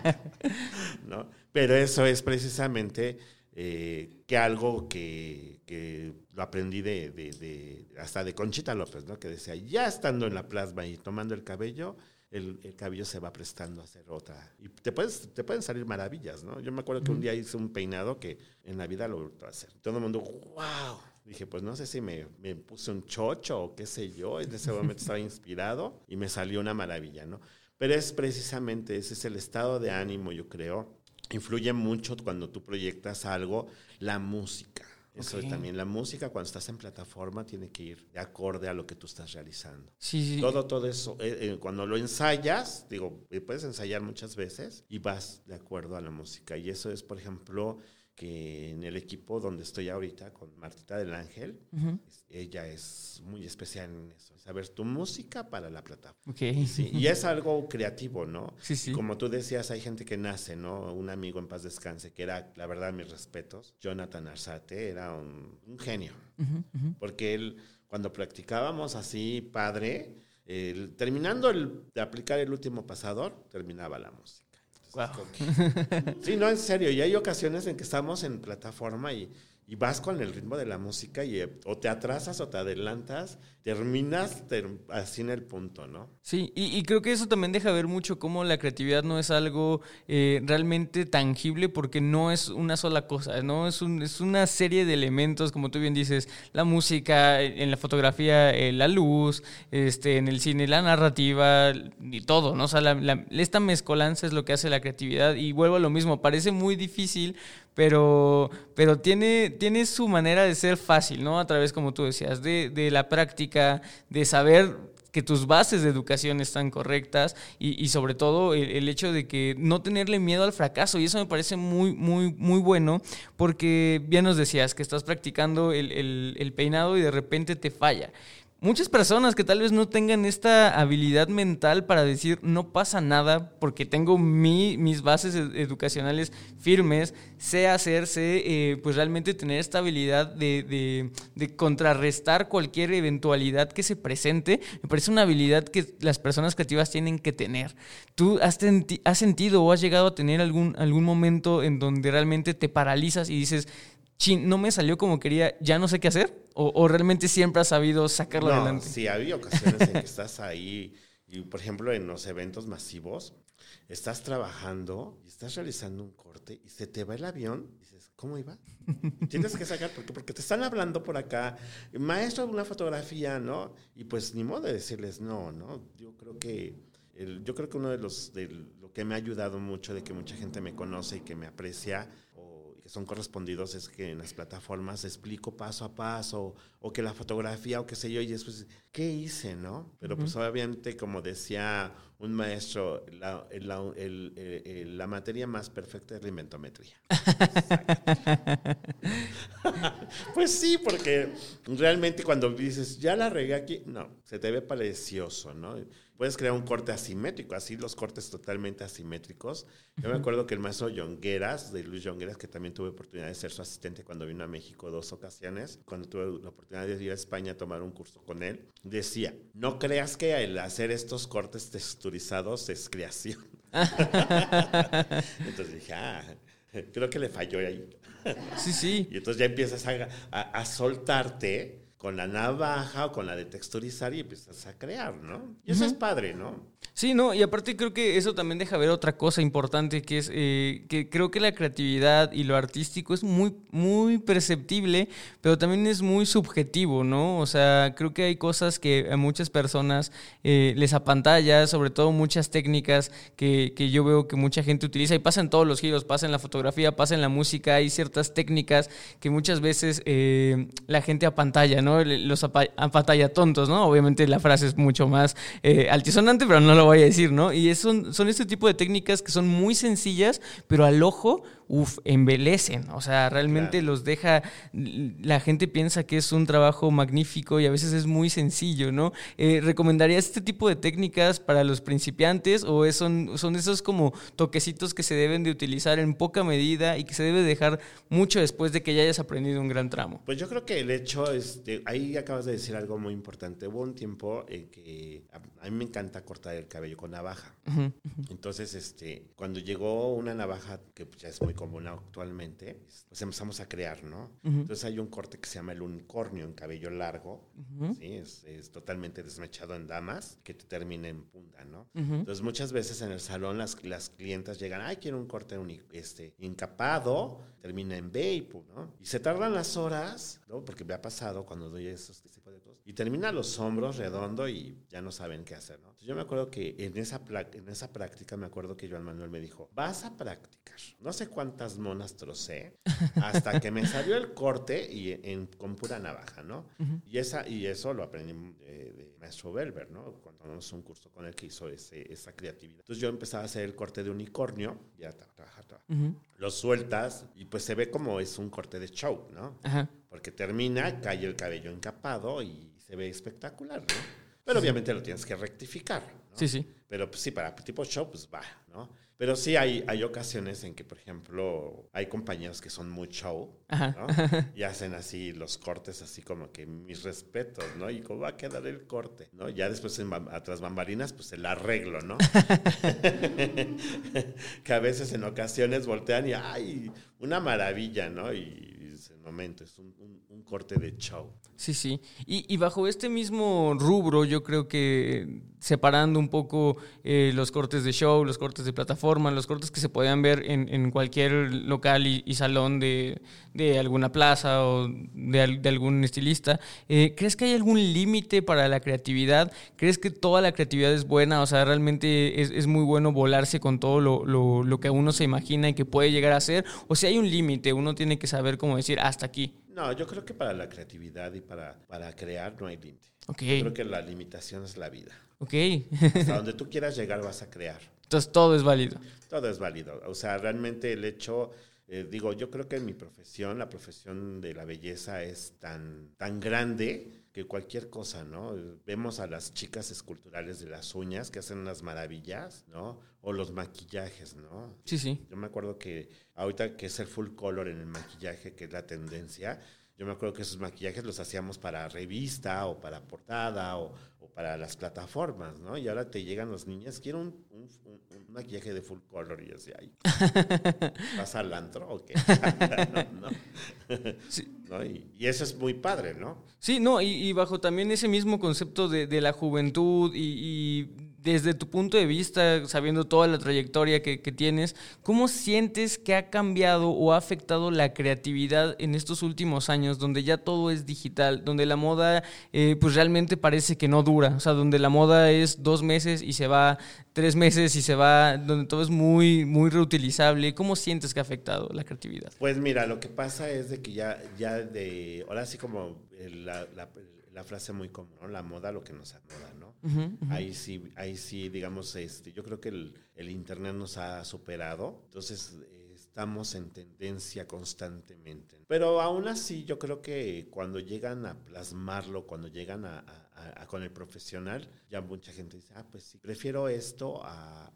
[laughs] ¿No? Pero eso es precisamente eh, que algo que, que, lo aprendí de, de, de, hasta de Conchita López, ¿no? que decía, ya estando en la plasma y tomando el cabello, el, el, cabello se va prestando a hacer otra. Y te, puedes, te pueden salir maravillas, ¿no? Yo me acuerdo que un día hice un peinado que en la vida lo a hacer. Todo el mundo, wow. Dije, pues no sé si me, me, puse un chocho o qué sé yo. En ese momento estaba inspirado y me salió una maravilla, ¿no? Pero es precisamente ese es el estado de ánimo, yo creo. Influye mucho cuando tú proyectas algo, la música. Eso también. La música, cuando estás en plataforma, tiene que ir de acorde a lo que tú estás realizando. Sí, sí. Todo, todo eso. Eh, eh, cuando lo ensayas, digo, eh, puedes ensayar muchas veces y vas de acuerdo a la música. Y eso es, por ejemplo, que en el equipo donde estoy ahorita con Martita del Ángel, ella es muy especial en eso, saber tu música para la plataforma. y es algo creativo, ¿no? Sí, sí. Como tú decías, hay gente que nace, ¿no? Un amigo en paz descanse, que era, la verdad, mis respetos, Jonathan Arzate, era un, genio, porque él, cuando practicábamos así, padre, terminando de aplicar el último pasador, terminaba la música. Sí, no, en serio. Y hay ocasiones en que estamos en plataforma y y vas con el ritmo de la música y eh, o te atrasas o te adelantas, terminas así en el punto, ¿no? Sí, y, creo que eso también deja ver mucho cómo la creatividad no es algo eh, realmente tangible porque no es una sola cosa, ¿no? Es, un, una serie de elementos, como tú bien dices, la música, en la fotografía, eh, la luz, este, en el cine, la narrativa y todo, ¿no? O sea, esta mezcolanza es lo que hace la creatividad y vuelvo a lo mismo, parece muy difícil, pero, pero tiene, tiene su manera de ser fácil, ¿no? A través, como tú decías, de, de la práctica, de saber que tus bases de educación están correctas y, sobre todo el, hecho de que no tenerle miedo al fracaso. Y eso me parece muy, muy, muy bueno porque bien nos decías que estás practicando el peinado y de repente te falla muchas personas que tal vez no tengan esta habilidad mental para decir no pasa nada porque tengo mi, mis bases educacionales firmes, sé hacerse, eh, pues realmente tener esta habilidad de, de, contrarrestar cualquier eventualidad que se presente, me parece una habilidad que las personas creativas tienen que tener. ¿Tú has, has sentido o has llegado a tener algún, algún momento en donde realmente te paralizas y dices, chin, no me salió como quería, ya no sé qué hacer? ¿O, realmente siempre has sabido sacarlo adelante? Sí, había ocasiones en que estás ahí, y por ejemplo en los eventos masivos, estás trabajando y estás realizando un corte y se te va el avión y dices, ¿cómo iba? Tienes que sacar, porque, porque te están hablando por acá, maestro de una fotografía, ¿no? Y pues ni modo de decirles no, ¿no? Yo creo que, yo creo que uno de los, de lo que me ha ayudado mucho, de que mucha gente me conoce y que me aprecia, son correspondidos es que en las plataformas explico paso a paso o que la fotografía o qué sé yo y después, ¿qué hice, no? Pero pues obviamente, como decía un maestro, la, la, materia más perfecta es la inventometría. [laughs] [laughs] pues sí, porque realmente cuando dices, ya la regué aquí, no, se te ve precioso, ¿no? Puedes crear un corte asimétrico, así los cortes totalmente asimétricos. Yo me acuerdo que el maestro Yongueras, de Luis Yongueras, que también tuve oportunidad de ser su asistente cuando vino a México dos ocasiones, cuando tuve la oportunidad de ir a España a tomar un curso con él, decía, no creas que el hacer estos cortes texturizados es creación. [laughs] entonces dije, ah, creo que le falló ahí. Sí, sí. Y entonces ya empiezas a, a soltarte con la navaja o con la de texturizar y empiezas a crear, ¿no? Y eso es padre, ¿no? Sí, no, y aparte creo que eso también deja ver otra cosa importante, que es eh, que creo que la creatividad y lo artístico es muy, muy perceptible, pero también es muy subjetivo, ¿no? O sea, creo que hay cosas que a muchas personas eh, les apantalla, sobre todo muchas técnicas que, que, yo veo que mucha gente utiliza y pasa en todos los giros, pasa en la fotografía, pasa en la música, hay ciertas técnicas que muchas veces eh, la gente apantalla, ¿no? Los apantalla tontos, ¿no? Obviamente la frase es mucho más altisonante, pero no lo voy a decir, ¿no? Y son, son este tipo de técnicas que son muy sencillas, pero al ojo uf, embelecen. O sea, realmente los deja. La gente piensa que es un trabajo magnífico y a veces es muy sencillo, ¿no? Eh, ¿Recomendarías este tipo de técnicas para los principiantes o son, son esos como toquecitos que se deben de utilizar en poca medida y que se debe dejar mucho después de que ya hayas aprendido un gran tramo? Pues yo creo que el hecho, este, ahí acabas de decir algo muy importante. Hubo un tiempo en que a, mí me encanta cortar el cabello con navaja. Entonces, este, cuando llegó una navaja que ya es muy común actualmente, pues empezamos a crear, ¿no? Entonces hay un corte que se llama el unicornio en cabello largo, ¿sí? Es, es, totalmente desmechado en damas, que te termina en punta, ¿no? Entonces muchas veces en el salón las, las clientas llegan, ay, quiero un corte este, encapado, termina en vape, ¿no? Y se tardan las horas, ¿no? Porque me ha pasado cuando doy esos. Y termina los hombros redondo y ya no saben qué hacer, ¿no? Yo me acuerdo que en esa, en esa práctica, me acuerdo que Joan Manuel me dijo, vas a practicar. No sé cuántas monas trocé hasta que me salió el corte y en, con pura navaja, ¿no? y, esa, y eso lo aprendí de, maestro Belver, ¿no? Cuando tomamos un curso con él que hizo ese, esa creatividad. Entonces yo empezaba a hacer el corte de unicornio, ya trabaja, trabaja. Lo sueltas y pues se ve como es un corte de show, ¿no? Porque termina, cae el cabello encapado y se ve espectacular, ¿no? Pero obviamente lo tienes que rectificar. ¿no? Sí, sí. Pero pues, sí, para tipo show, pues va, ¿no? Pero sí hay, hay ocasiones en que, por ejemplo, hay compañeros que son muy show, ¿no? [laughs] Y hacen así los cortes, así como que mis respetos, ¿no? Y cómo va a quedar el corte, ¿no? Ya después, en, atrás bambalinas, pues el arreglo, ¿no? [laughs] [laughs] que a veces en ocasiones voltean y, ¡ay! Una maravilla, ¿no? Y, momento, es un, corte de show. Sí, sí. Y, bajo este mismo rubro, yo creo que separando un poco eh, los cortes de show, los cortes de plataforma, los cortes que se podían ver en, cualquier local y, salón de, alguna plaza o de, algún estilista, eh, ¿crees que hay algún límite para la creatividad? ¿Crees que toda la creatividad es buena? O sea, realmente es, muy bueno volarse con todo lo, lo, que uno se imagina y que puede llegar a ser. O si hay un límite, uno tiene que saber cómo decir hasta aquí. No, yo creo que para la creatividad y para, para crear no hay límite. Okay. Yo creo que la limitación es la vida. Ok. Hasta donde tú quieras llegar vas a crear. Entonces todo es válido. Todo es válido. O sea, realmente el hecho, Eh, digo, yo creo que en mi profesión, la profesión de la belleza es tan, tan grande que cualquier cosa, ¿no? Vemos a las chicas esculturales de las uñas que hacen unas maravillas, ¿no? O los maquillajes, ¿no? Sí, sí. Yo me acuerdo que ahorita que es el full color en el maquillaje, que es la tendencia, yo me acuerdo que esos maquillajes los hacíamos para revista o para portada o, o para las plataformas, ¿no? Y ahora te llegan los niños, quiero un, un, un maquillaje de full color. Y yo decía, ay, [laughs] ¿vas al antro o qué? [laughs] no, no. [laughs] Sí. ¿No? Y, y, eso es muy padre, ¿no? Sí, no, y, y bajo también ese mismo concepto de, de la juventud y, y, desde tu punto de vista, sabiendo toda la trayectoria que, que, tienes, ¿cómo sientes que ha cambiado o ha afectado la creatividad en estos últimos años, donde ya todo es digital, donde la moda eh, pues realmente parece que no dura, o sea, donde la moda es dos meses y se va, tres meses y se va, donde todo es muy, muy reutilizable? ¿Cómo sientes que ha afectado la creatividad? Pues mira, lo que pasa es de que ya, ya de, ahora sí como la, la, la frase muy común, ¿no? La moda lo que nos acomoda, ¿no? Uh -huh, uh -huh. Ahí sí, ahí sí, digamos, este, yo creo que el, el Internet nos ha superado, entonces eh, estamos en tendencia constantemente. Pero aún así, yo creo que cuando llegan a plasmarlo, cuando llegan a, a, a con el profesional, ya mucha gente dice, ah, pues sí, prefiero esto a,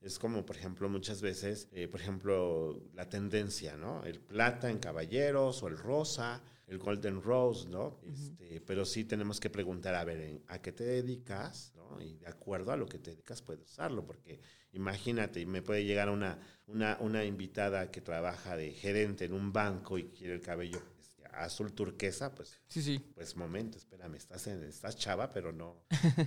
es como, por ejemplo, muchas veces, eh, por ejemplo, la tendencia, ¿no? El plata en caballeros o el rosa, el golden rose, ¿no? Uh -huh. este, pero sí tenemos que preguntar, a ver, ¿a qué te dedicas? ¿no? Y de acuerdo a lo que te dedicas puedes usarlo, porque imagínate, me puede llegar una, una, una invitada que trabaja de gerente en un banco y quiere el cabello azul turquesa, pues, sí, sí. pues momento, espérame, estás, en, estás chava, pero no,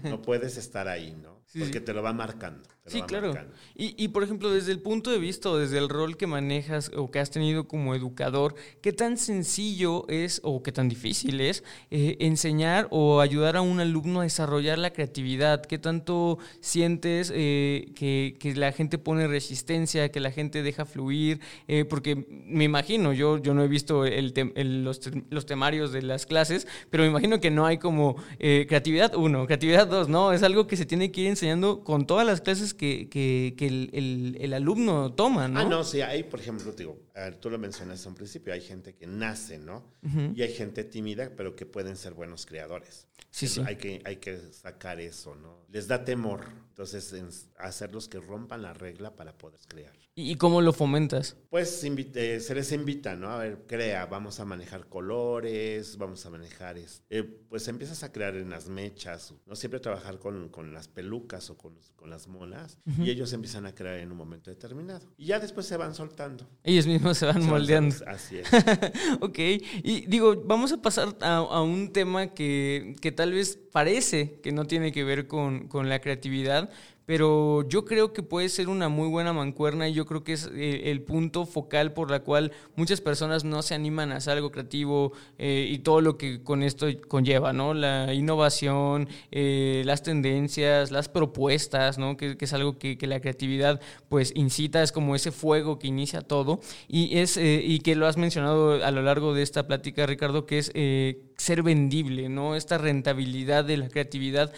no puedes estar ahí, ¿no? [laughs] Sí, Porque sí. te lo va marcando. sí, va claro. Marcando. Y, y, por ejemplo, desde el punto de vista o desde el rol que manejas o que has tenido como educador, ¿qué tan sencillo es o qué tan difícil es eh, enseñar o ayudar a un alumno a desarrollar la creatividad? ¿Qué tanto sientes eh, que, que, la gente pone resistencia, que la gente deja fluir? Eh, porque me imagino, yo, yo no he visto el, el, los los, los, temarios de las clases, pero me imagino que no hay como eh, creatividad uno, creatividad dos, ¿no? Es algo que se tiene que ir enseñando con todas las clases que, que, que el, el, el, alumno toma, ¿no? Ah, no, sí, hay, por ejemplo, digo, tú lo mencionaste al principio, hay gente que nace, ¿no? Uh -huh. Y hay gente tímida, pero que pueden ser buenos creadores. Sí, sí. Hay que, hay que sacar eso, ¿no? Les da temor, entonces, en hacerlos que rompan la regla para poder crear. ¿Y cómo lo fomentas? Pues eh, se les invita, ¿no? A ver, crea, vamos a manejar colores, vamos a manejar, eh, pues empiezas a crear en las mechas, no siempre trabajar con, con las pelucas o con, con las monas, uh -huh. y ellos empiezan a crear en un momento determinado. Y ya después se van soltando. Ellos mismos se van se moldeando. Van, así es. [laughs] ok, y digo, vamos a pasar a, a un tema que, que, tal vez parece que no tiene que ver con, con la creatividad, pero yo creo que puede ser una muy buena mancuerna y yo creo que es eh, el punto focal por la cual muchas personas no se animan a hacer algo creativo eh, y todo lo que con esto conlleva, ¿no? La innovación, eh, las tendencias, las propuestas, ¿no? Que, es algo que, que, la creatividad pues incita, es como ese fuego que inicia todo y es eh, y que lo has mencionado a lo largo de esta plática, Ricardo, que es eh, ser vendible, ¿no? Esta rentabilidad de la creatividad.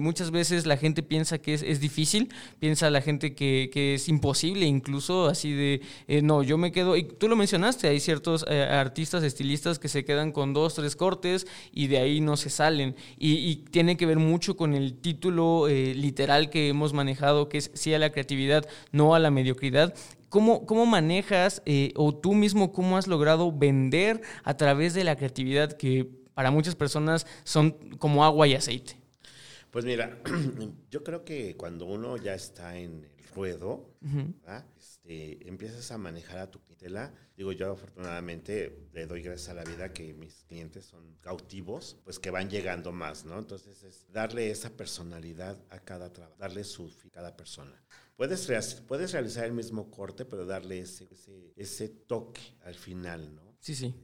muchas veces la gente piensa que es, difícil piensa la gente que, que es imposible, incluso así de, eh, no, yo me quedo, y tú lo mencionaste, hay ciertos eh, artistas, estilistas que se quedan con dos, tres cortes y de ahí no se salen. Y, tiene que ver mucho con el título eh, literal que hemos manejado, que es sí a la creatividad, no a la mediocridad. ¿Cómo, cómo manejas eh, o tú mismo cómo has logrado vender a través de la creatividad que para muchas personas son como agua y aceite? Pues mira, [clears throat] yo creo que cuando uno ya está en el ruedo, uh -huh. este, empiezas a manejar a tu clientela. Digo, yo afortunadamente le doy gracias a la vida que mis clientes son cautivos, pues que van llegando más, ¿no? Entonces es darle esa personalidad a cada trabajo, darle su a cada persona. Puedes, puedes realizar el mismo corte, pero darle ese, ese, ese toque al final, ¿no? Sí, sí.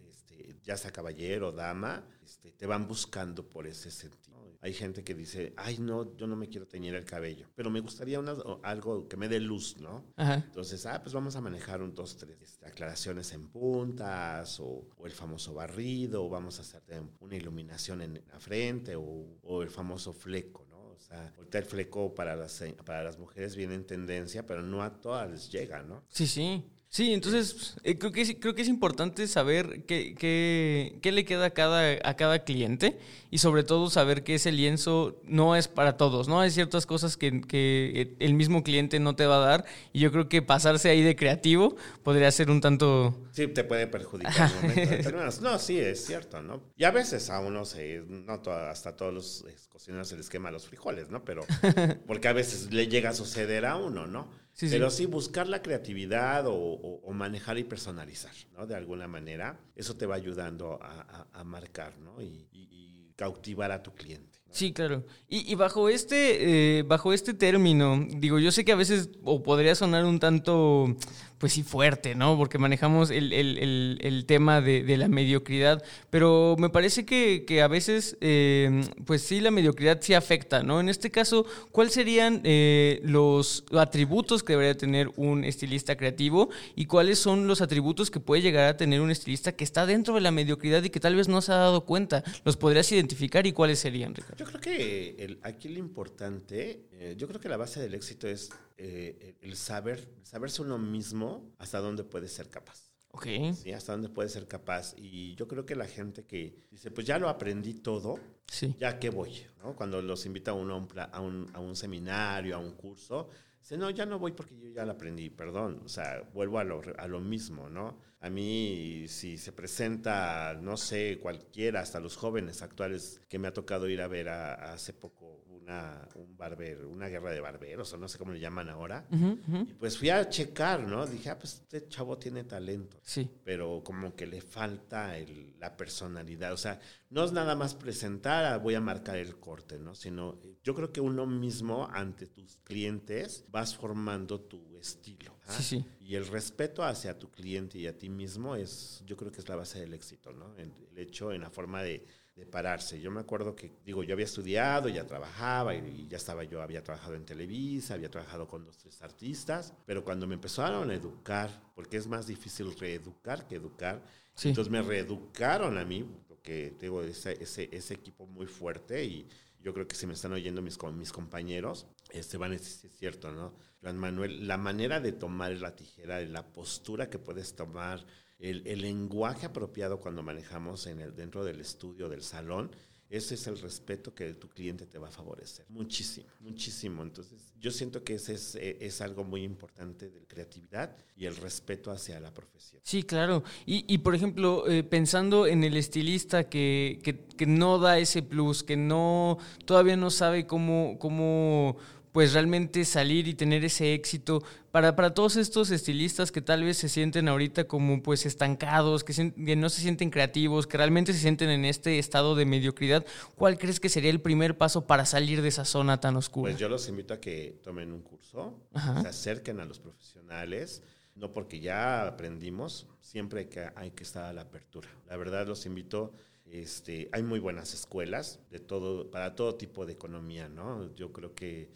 Ya sea caballero, dama, este, te van buscando por ese sentido. Hay gente que dice, ay, no, yo no me quiero teñir el cabello, pero me gustaría una, algo que me dé luz, ¿no? Ajá. Entonces, ah, pues vamos a manejar un, dos, tres este, aclaraciones en puntas, o, o, el famoso barrido, o vamos a hacer una iluminación en la frente, o, o el famoso fleco, ¿no? O sea, ahorita el fleco para las, para las mujeres viene en tendencia, pero no a todas les llega, ¿no? Sí, sí. Sí, entonces eh, creo, que es, creo que es importante saber qué, qué, qué le queda a cada, a cada cliente y sobre todo saber que ese lienzo no es para todos, ¿no? Hay ciertas cosas que, que el mismo cliente no te va a dar y yo creo que pasarse ahí de creativo podría ser un tanto... Sí, te puede perjudicar. [laughs] no, sí, es cierto, ¿no? Y a veces a uno se, no hasta todos los cocineros se les quema los frijoles, ¿no? Pero [laughs] porque a veces le llega a suceder a uno, ¿no? Pero sí. buscar la creatividad o, manejar y personalizar, ¿no? De alguna manera, eso te va ayudando a, marcar. Y, cautivar a tu cliente. Sí, claro. Y, bajo este, eh, bajo este término, digo, yo sé que a veces o podría sonar un tanto pues sí fuerte, ¿no? Porque manejamos el, tema de, la mediocridad, pero me parece que, a veces, eh, pues sí, la mediocridad sí afecta, ¿no? En este caso, ¿cuáles serían eh, los atributos que debería tener un estilista creativo y cuáles son los atributos que puede llegar a tener un estilista que está dentro de la mediocridad y que tal vez no se ha dado cuenta? ¿Los podrías identificar y cuáles serían, Ricardo? Yo creo que aquí lo importante, eh, yo creo que la base del éxito es el saber, saberse uno mismo hasta dónde puede ser capaz. Ok. Sí, hasta dónde puede ser capaz. Y yo creo que la gente que dice, pues ya lo aprendí todo, sí. ya qué voy, ¿no? Cuando los invita uno a un, a un, a un seminario, a un curso, dice, no, ya no voy porque yo ya lo aprendí, perdón. O sea, vuelvo a lo, a lo mismo, ¿no? A mí, si se presenta, no sé, cualquiera, hasta los jóvenes actuales que me ha tocado ir a ver hace poco una, un barber, una guerra de barberos, o no sé cómo le llaman ahora. Y pues fui a checar, ¿no? Dije, ah, pues este chavo tiene talento. Sí. Pero como que le falta la personalidad. O sea, no es nada más presentar, ah, voy a marcar el corte, ¿no? Sino yo creo que uno mismo ante tus clientes vas formando tu estilo. ¿ah? Sí, sí. Y el respeto hacia tu cliente y a ti mismo es, yo creo que es la base del éxito, ¿no? el hecho en la forma de de pararse. Yo me acuerdo que, digo, yo había estudiado, ya trabajaba y, ya estaba yo, había trabajado en Televisa, había trabajado con dos, tres artistas, pero cuando me empezaron a educar, porque es más difícil reeducar que educar, entonces me reeducaron a mí, porque tengo ese, ese, ese, equipo muy fuerte y yo creo que si me están oyendo mis, mis compañeros, este van a decir, es cierto, ¿no? Juan Manuel, la manera de tomar la tijera, la postura que puedes tomar, el, lenguaje apropiado cuando manejamos en el, dentro del estudio, del salón, ese es el respeto que tu cliente te va a favorecer. Muchísimo, muchísimo. Entonces, yo siento que ese es, eh, es algo muy importante de creatividad y el respeto hacia la profesión. Sí, claro. Y, y por ejemplo, eh, pensando en el estilista que, que, que, no da ese plus, que no todavía no sabe cómo, cómo pues realmente salir y tener ese éxito para, para todos estos estilistas que tal vez se sienten ahorita como pues estancados, que, no se sienten creativos, que realmente se sienten en este estado de mediocridad, ¿cuál crees que sería el primer paso para salir de esa zona tan oscura? Pues yo los invito a que tomen un curso, se acerquen a los profesionales, no porque ya aprendimos, siempre hay que, hay que estar a la apertura. La verdad los invito este, hay muy buenas escuelas de todo, para todo tipo de economía, ¿no? Yo creo que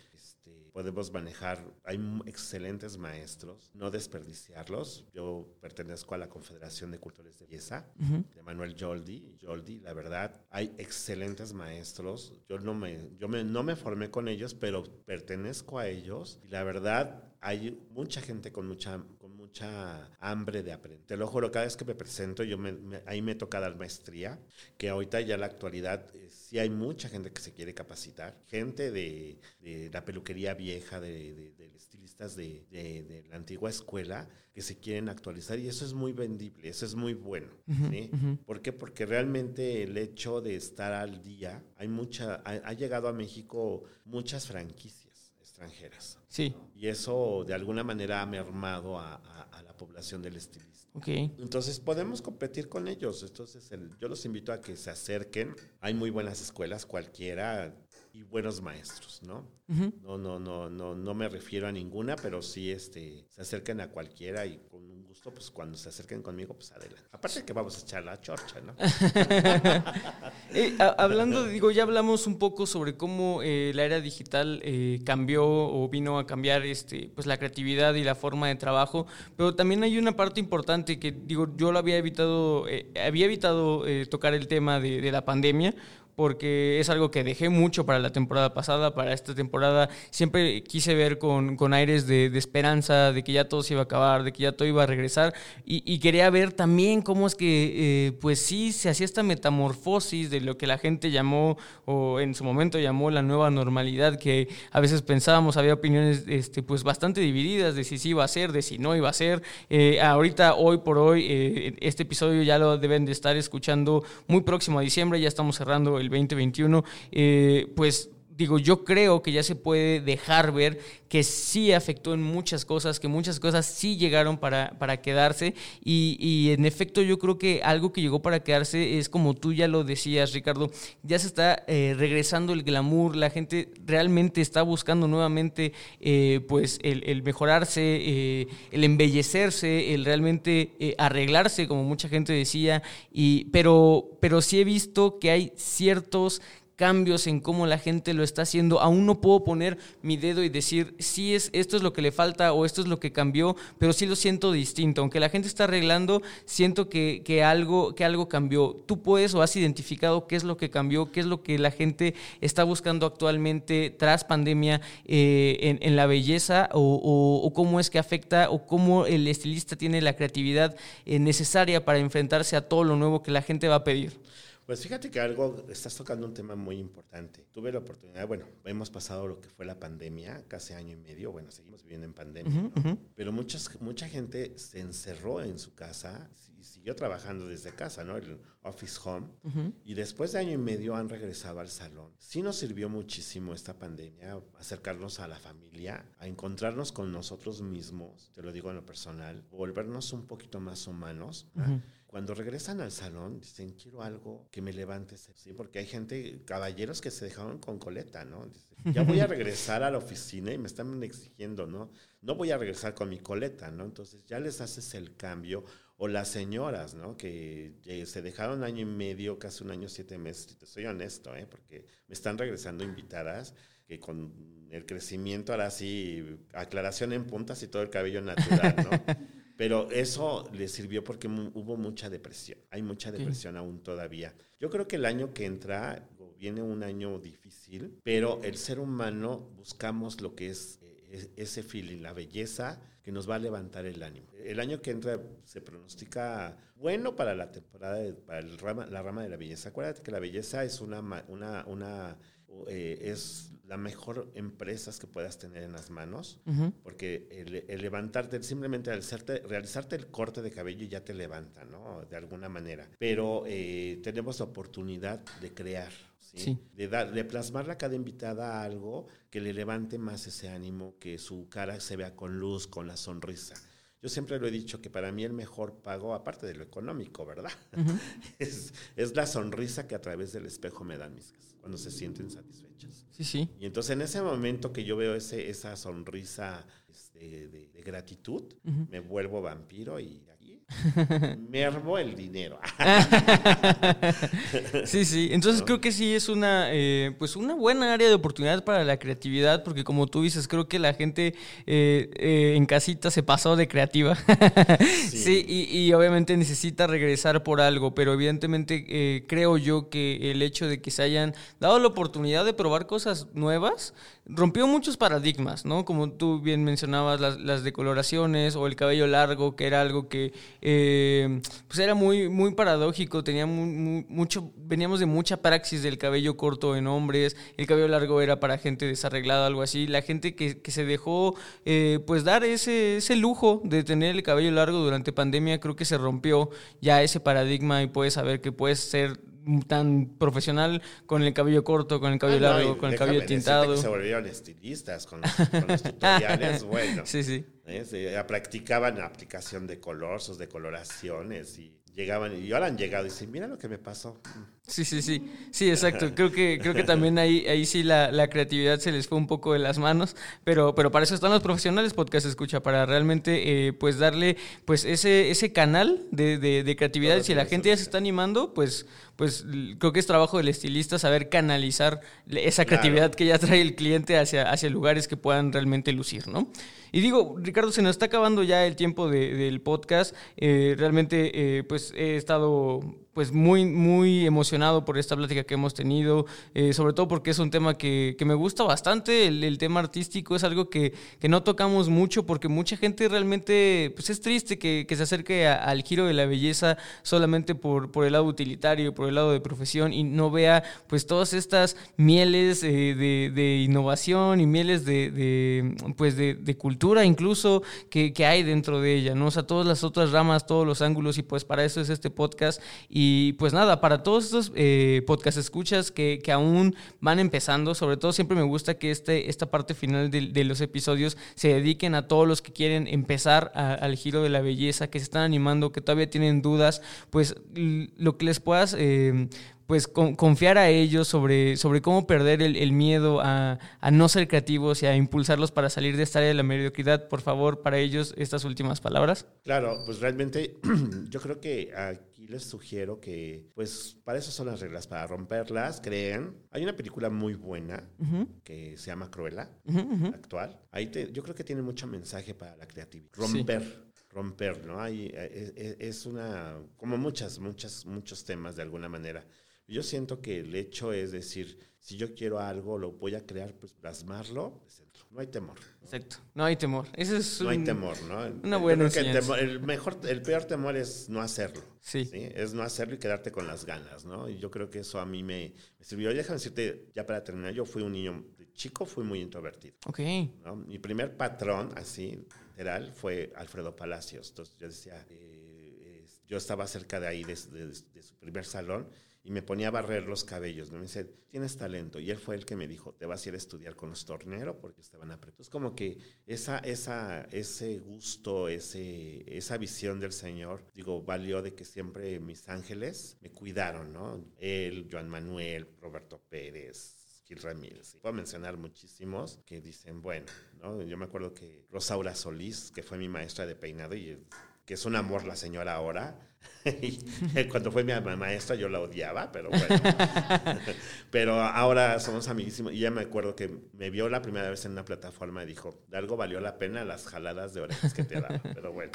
podemos manejar, hay excelentes maestros, no desperdiciarlos. Yo pertenezco a la Confederación de Cultores de Belleza, de Manuel Joldi. Joldi, la verdad, hay excelentes maestros. Yo no me, yo me, no me formé con ellos, pero pertenezco a ellos. Y la verdad, hay mucha gente con mucha, mucha hambre de aprender. Te lo juro, cada vez que me presento, yo me, ahí me toca dar maestría, que ahorita ya en la actualidad eh, sí hay mucha gente que se quiere capacitar, gente de, la peluquería vieja, de, estilistas de, la antigua escuela, que se quieren actualizar y eso es muy vendible, eso es muy bueno. ¿Por qué? Porque realmente el hecho de estar al día, hay mucha, ha llegado a México muchas franquicias extranjeras. Sí. Y eso de alguna manera ha mermado a, la población del estilismo. Okay. Entonces podemos competir con ellos. Entonces yo los invito a que se acerquen. Hay muy buenas escuelas, cualquiera, y buenos maestros, ¿no? No, no, no, no, no me refiero a ninguna, pero sí este, se acerquen a cualquiera y con un gusto, pues cuando se acerquen conmigo, pues adelante. Aparte que vamos a echar la chorcha, ¿no? [laughs] Eh, hablando, digo, ya hablamos un poco sobre cómo eh, la era digital eh, cambió o vino a cambiar este, pues la creatividad y la forma de trabajo, pero también hay una parte importante que, digo, yo lo había evitado, había evitado tocar el tema de, de la pandemia, porque es algo que dejé mucho para la temporada pasada, para esta temporada. Siempre quise ver con, con aires de, esperanza, de que ya todo se iba a acabar, de que ya todo iba a regresar. Y, y quería ver también cómo es que, eh, pues sí, se hacía esta metamorfosis de lo que la gente llamó, o en su momento llamó la nueva normalidad, que a veces pensábamos, había opiniones este, pues bastante divididas de si sí iba a ser, de si no iba a ser. Eh, ahorita, hoy por hoy, eh, este episodio ya lo deben de estar escuchando muy próximo a diciembre, ya estamos cerrando el 2021, eh, pues digo, yo creo que ya se puede dejar ver que sí afectó en muchas cosas, que muchas cosas sí llegaron para, para quedarse. Y, y, en efecto yo creo que algo que llegó para quedarse es como tú ya lo decías, Ricardo, ya se está eh, regresando el glamour, la gente realmente está buscando nuevamente eh, pues el, mejorarse, eh, el embellecerse, el realmente arreglarse, como mucha gente decía, y, pero, pero sí he visto que hay ciertos cambios en cómo la gente lo está haciendo. Aún no puedo poner mi dedo y decir, sí, es, esto es lo que le falta o esto es lo que cambió, pero sí lo siento distinto. Aunque la gente está arreglando, siento que, que, algo, que algo cambió. Tú puedes o has identificado qué es lo que cambió, qué es lo que la gente está buscando actualmente tras pandemia eh, en, en, la belleza o, o, cómo es que afecta o cómo el estilista tiene la creatividad eh, necesaria para enfrentarse a todo lo nuevo que la gente va a pedir. Pues fíjate que algo, estás tocando un tema muy importante. Tuve la oportunidad, bueno, hemos pasado lo que fue la pandemia, casi año y medio, bueno, seguimos viviendo en pandemia, uh -huh, ¿no? uh -huh. pero muchas, mucha gente se encerró en su casa y siguió trabajando desde casa, ¿no? El office home, uh -huh. y después de año y medio han regresado al salón. Sí nos sirvió muchísimo esta pandemia, acercarnos a la familia, a encontrarnos con nosotros mismos, te lo digo en lo personal, volvernos un poquito más humanos. -huh cuando regresan al salón, dicen, quiero algo que me levante, ¿sí? Porque hay gente, caballeros que se dejaron con coleta, ¿no? Dicen, ya voy a regresar a la oficina y me están exigiendo, ¿no? No voy a regresar con mi coleta, ¿no? Entonces ya les haces el cambio. O las señoras, ¿no? Que se dejaron año y medio, casi un año, siete meses, te soy honesto, ¿eh? Porque me están regresando invitadas que con el crecimiento, ahora sí, aclaración en puntas y todo el cabello natural, ¿no? [laughs] Pero eso le sirvió porque hubo mucha depresión. Hay mucha depresión sí. aún todavía. Yo creo que el año que entra viene un año difícil, pero el ser humano buscamos lo que es eh, ese feeling, la belleza que nos va a levantar el ánimo. El año que entra se pronostica bueno para la temporada, de, para el rama, la rama de la belleza. Acuérdate que la belleza es una, una, una eh, es la mejor empresas que puedas tener en las manos, uh -huh. porque el, el, levantarte, simplemente al hacerte, realizarte el corte de cabello ya te levanta, ¿no? De alguna manera. Pero eh, tenemos la oportunidad de crear, ¿sí? sí. De, dar, de plasmarle a cada invitada a algo que le levante más ese ánimo, que su cara se vea con luz, con la sonrisa. Yo siempre lo he dicho que para mí el mejor pago, aparte de lo económico, ¿verdad? Uh [laughs] -huh. es, es, la sonrisa que a través del espejo me dan mis casas, cuando se sienten satisfechas. Sí, sí. Y entonces en ese momento que yo veo ese, esa sonrisa este, de, de, gratitud, uh -huh. me vuelvo vampiro y [laughs] mermo el dinero. [laughs] sí, sí. Entonces ¿no? creo que sí es una, eh, pues una buena área de oportunidad para la creatividad, porque como tú dices, creo que la gente eh, eh, en casita se pasó de creativa. [laughs] sí, sí y, y, obviamente necesita regresar por algo, pero evidentemente eh, creo yo que el hecho de que se hayan dado la oportunidad de probar cosas nuevas rompió muchos paradigmas, ¿no? Como tú bien mencionabas, las, las decoloraciones o el cabello largo, que era algo que eh, pues era muy, muy paradójico, tenía mucho, veníamos de mucha praxis del cabello corto en hombres, el cabello largo era para gente desarreglada, algo así, la gente que, que se dejó eh, pues dar ese, ese lujo de tener el cabello largo durante pandemia, creo que se rompió ya ese paradigma y puedes saber que puedes ser tan profesional con el cabello corto, con el cabello ah, largo, no, con el cabello tintado. Que se volvieron estilistas con los, con los tutoriales, [laughs] bueno. Sí, sí. ¿eh? Se practicaban aplicación de color, sus decoloraciones y llegaban y ahora han llegado y dicen, mira lo que me pasó. Sí, sí, sí, sí, exacto. [laughs] Creo que, creo que también ahí, ahí sí la, la, creatividad se les fue un poco de las manos, pero, pero para eso están los profesionales podcast escucha, para realmente eh, pues darle pues ese, ese canal de, de, de creatividad. y si la gente ya se está animando, pues, pues creo que es trabajo del estilista saber canalizar esa creatividad claro. que ya trae el cliente hacia, hacia lugares que puedan realmente lucir, ¿no? Y digo, Ricardo, se nos está acabando ya el tiempo de, del podcast. Eh, realmente, eh, pues he estado pues muy, muy emocionado por esta plática que hemos tenido, eh, sobre todo porque es un tema que, que me gusta bastante, el, tema artístico es algo que, que, no tocamos mucho porque mucha gente realmente, pues es triste que, se acerque al giro de la belleza solamente por, por el lado utilitario, por el lado de profesión y no vea pues todas estas mieles eh, de, de, innovación y mieles de, de pues de, de, cultura incluso que, que hay dentro de ella, ¿no? O sea, todas las otras ramas, todos los ángulos y pues para eso es este podcast pues nada, para todos estos eh, podcast escuchas que, que, aún van empezando, sobre todo siempre me gusta que este, esta parte final de, los episodios se dediquen a todos los que quieren empezar al giro de la belleza, que se están animando, que todavía tienen dudas, pues lo que les puedas... Eh, pues con, confiar a ellos sobre, sobre cómo perder el, el miedo a, a, no ser creativos y a impulsarlos para salir de esta área de la mediocridad. Por favor, para ellos, estas últimas palabras. Claro, pues realmente [clears throat] yo creo que aquí les sugiero que, pues para eso son las reglas, para romperlas, creen. Hay una película muy buena uh -huh. que se llama Cruella, uh -huh. actual. Ahí te, yo creo que tiene mucho mensaje para la creatividad. Romper. Sí romper, ¿no? Hay, es, es, una, como muchas, muchas, muchos temas de alguna manera. Yo siento que el hecho es decir, si yo quiero algo, lo voy a crear, pues plasmarlo, no hay temor. ¿no? Exacto, no hay temor. Ese es no un, hay temor, ¿no? Una buena el, temor, el, mejor, el peor temor es no hacerlo. Sí. sí. Es no hacerlo y quedarte con las ganas, ¿no? Y yo creo que eso a mí me, me sirvió. Déjame decirte, ya para terminar, yo fui un niño, de chico fui muy introvertido. Ok. ¿no? Mi primer patrón, así, literal, fue Alfredo Palacios. Entonces yo decía, eh, yo estaba cerca de ahí, de, de, de su primer salón, y me ponía a barrer los cabellos. ¿no? Me dice, tienes talento. Y él fue el que me dijo, te vas a ir a estudiar con los torneros porque estaban apretados. Como que esa, esa, ese gusto, ese, esa visión del Señor, digo, valió de que siempre mis ángeles me cuidaron, ¿no? Él, Joan Manuel, Roberto Pérez, Gil Ramírez. Puedo mencionar muchísimos que dicen, bueno, ¿no? Yo me acuerdo que Rosaura Solís, que fue mi maestra de peinado y que es un amor la señora ahora, [laughs] Cuando fue mi maestra yo la odiaba, pero bueno. [laughs] pero ahora somos amiguísimos. Y ya me acuerdo que me vio la primera vez en una plataforma y dijo, de algo valió la pena las jaladas de orejas que te daba. [laughs] Pero bueno.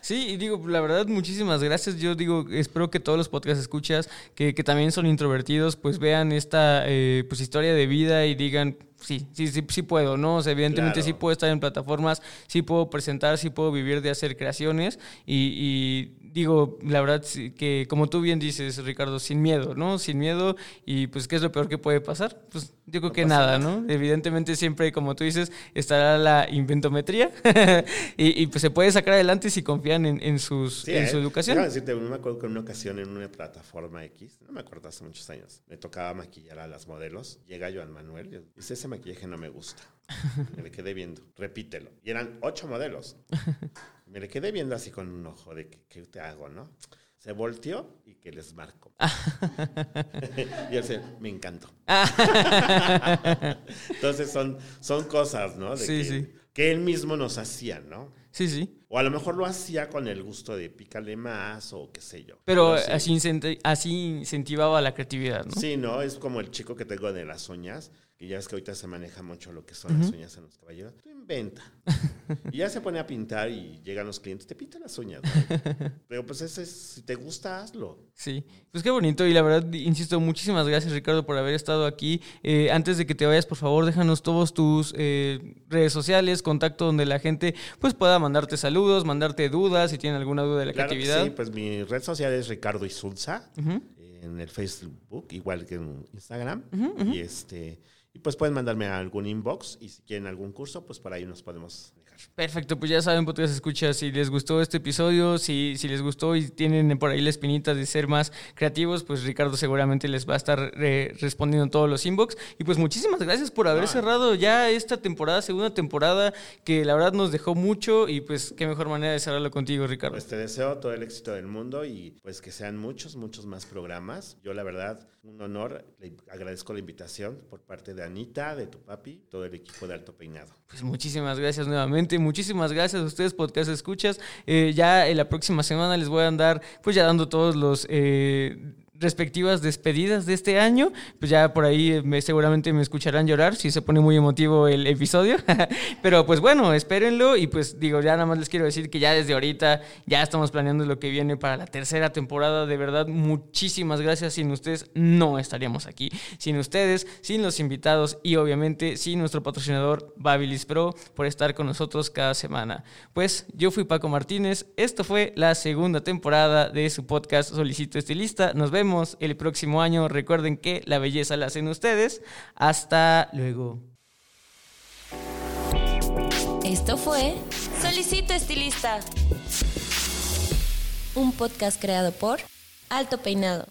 Sí, y digo, la verdad, muchísimas gracias. Yo digo, espero que todos los podcasts escuchas, que, que también son introvertidos, pues vean esta eh, pues historia de vida y digan, sí, sí, sí, sí puedo, ¿no? O sea, evidentemente claro. sí puedo estar en plataformas, sí puedo presentar, sí puedo vivir de hacer creaciones y, y digo, la verdad que como tú bien dices, Ricardo, sin miedo, ¿no? Sin miedo y pues ¿qué es lo peor que puede pasar? Pues yo creo no que nada, nada, ¿no? Evidentemente siempre, como tú dices, estará la inventometría [laughs] y, y, pues se puede sacar adelante si confían en, en sus, sí, en ¿eh? su educación. Yo decirte, no me acuerdo que en una ocasión en una plataforma X, no me acuerdo hace muchos años, me tocaba maquillar a las modelos, llega Joan Manuel y dice, ese maquillaje no me gusta. [laughs] Me quedé viendo, repítelo. Y eran ocho modelos. [laughs] Me le quedé viendo así con un ojo de qué, te hago, ¿no? Se volteó y que les marco. [laughs] y él se, me encantó. [laughs] Entonces son, son cosas, ¿no? De sí, que, sí. que él mismo nos hacía, ¿no? Sí, sí. O a lo mejor lo hacía con el gusto de pícale más o qué sé yo. Pero, Pero sí. así, así incentivaba la creatividad, ¿no? Sí, ¿no? Es como el chico que tengo de las uñas, que ya ves que ahorita se maneja mucho lo que son uh -huh. las uñas en los caballeros. Tú inventa. y ya se pone a pintar y llegan los clientes, te pintan las uñas. ¿no? [laughs] Pero pues ese es, si te gusta, hazlo. Sí, pues qué bonito. Y la verdad, insisto, muchísimas gracias, Ricardo, por haber estado aquí. Eh, antes de que te vayas, por favor, déjanos todos tus eh, redes sociales, contacto donde la gente pues pueda mandarte saludos, mandarte dudas, si tienen alguna duda de la claro creatividad. Sí, pues mi red social es Ricardo Isulza, uh -huh. en el Facebook, igual que en Instagram. Uh -huh, uh -huh. Y este y pues pueden mandarme a algún inbox y si quieren algún curso, pues por ahí nos podemos dejar. Perfecto, pues ya saben, podcast escucha, si les gustó este episodio, si, si les gustó y tienen por ahí la espinita de ser más creativos, pues Ricardo seguramente les va a estar eh, respondiendo en todos los inbox. Y pues muchísimas gracias por haber cerrado ya esta temporada, segunda temporada, que la verdad nos dejó mucho y pues qué mejor manera de cerrarlo contigo, Ricardo. Pues te deseo todo el éxito del mundo y pues que sean muchos, muchos más programas. Yo la verdad, un honor, le agradezco la invitación por parte de Anita, de tu papi, todo el equipo de Alto Peinado. Pues muchísimas gracias nuevamente, muchísimas gracias a ustedes podcast escuchas. Eh, ya en la próxima semana les voy a andar pues ya dando todos los... Eh, respectivas despedidas de este año. Pues ya por ahí me, seguramente me escucharán llorar si se pone muy emotivo el episodio. [laughs] Pero pues bueno, espérenlo y pues digo, ya nada más les quiero decir que ya desde ahorita ya estamos planeando lo que viene para la tercera temporada. De verdad, muchísimas gracias. Sin ustedes no estaríamos aquí. Sin ustedes, sin los invitados y obviamente sin nuestro patrocinador Babilis Pro por estar con nosotros cada semana. Pues yo fui Paco Martínez. Esto fue la segunda temporada de su podcast Solicito Estilista. Nos vemos el próximo año. Recuerden que la belleza la hacen ustedes. Hasta luego. Esto fue Solicito Estilista. Un podcast creado por Alto Peinado.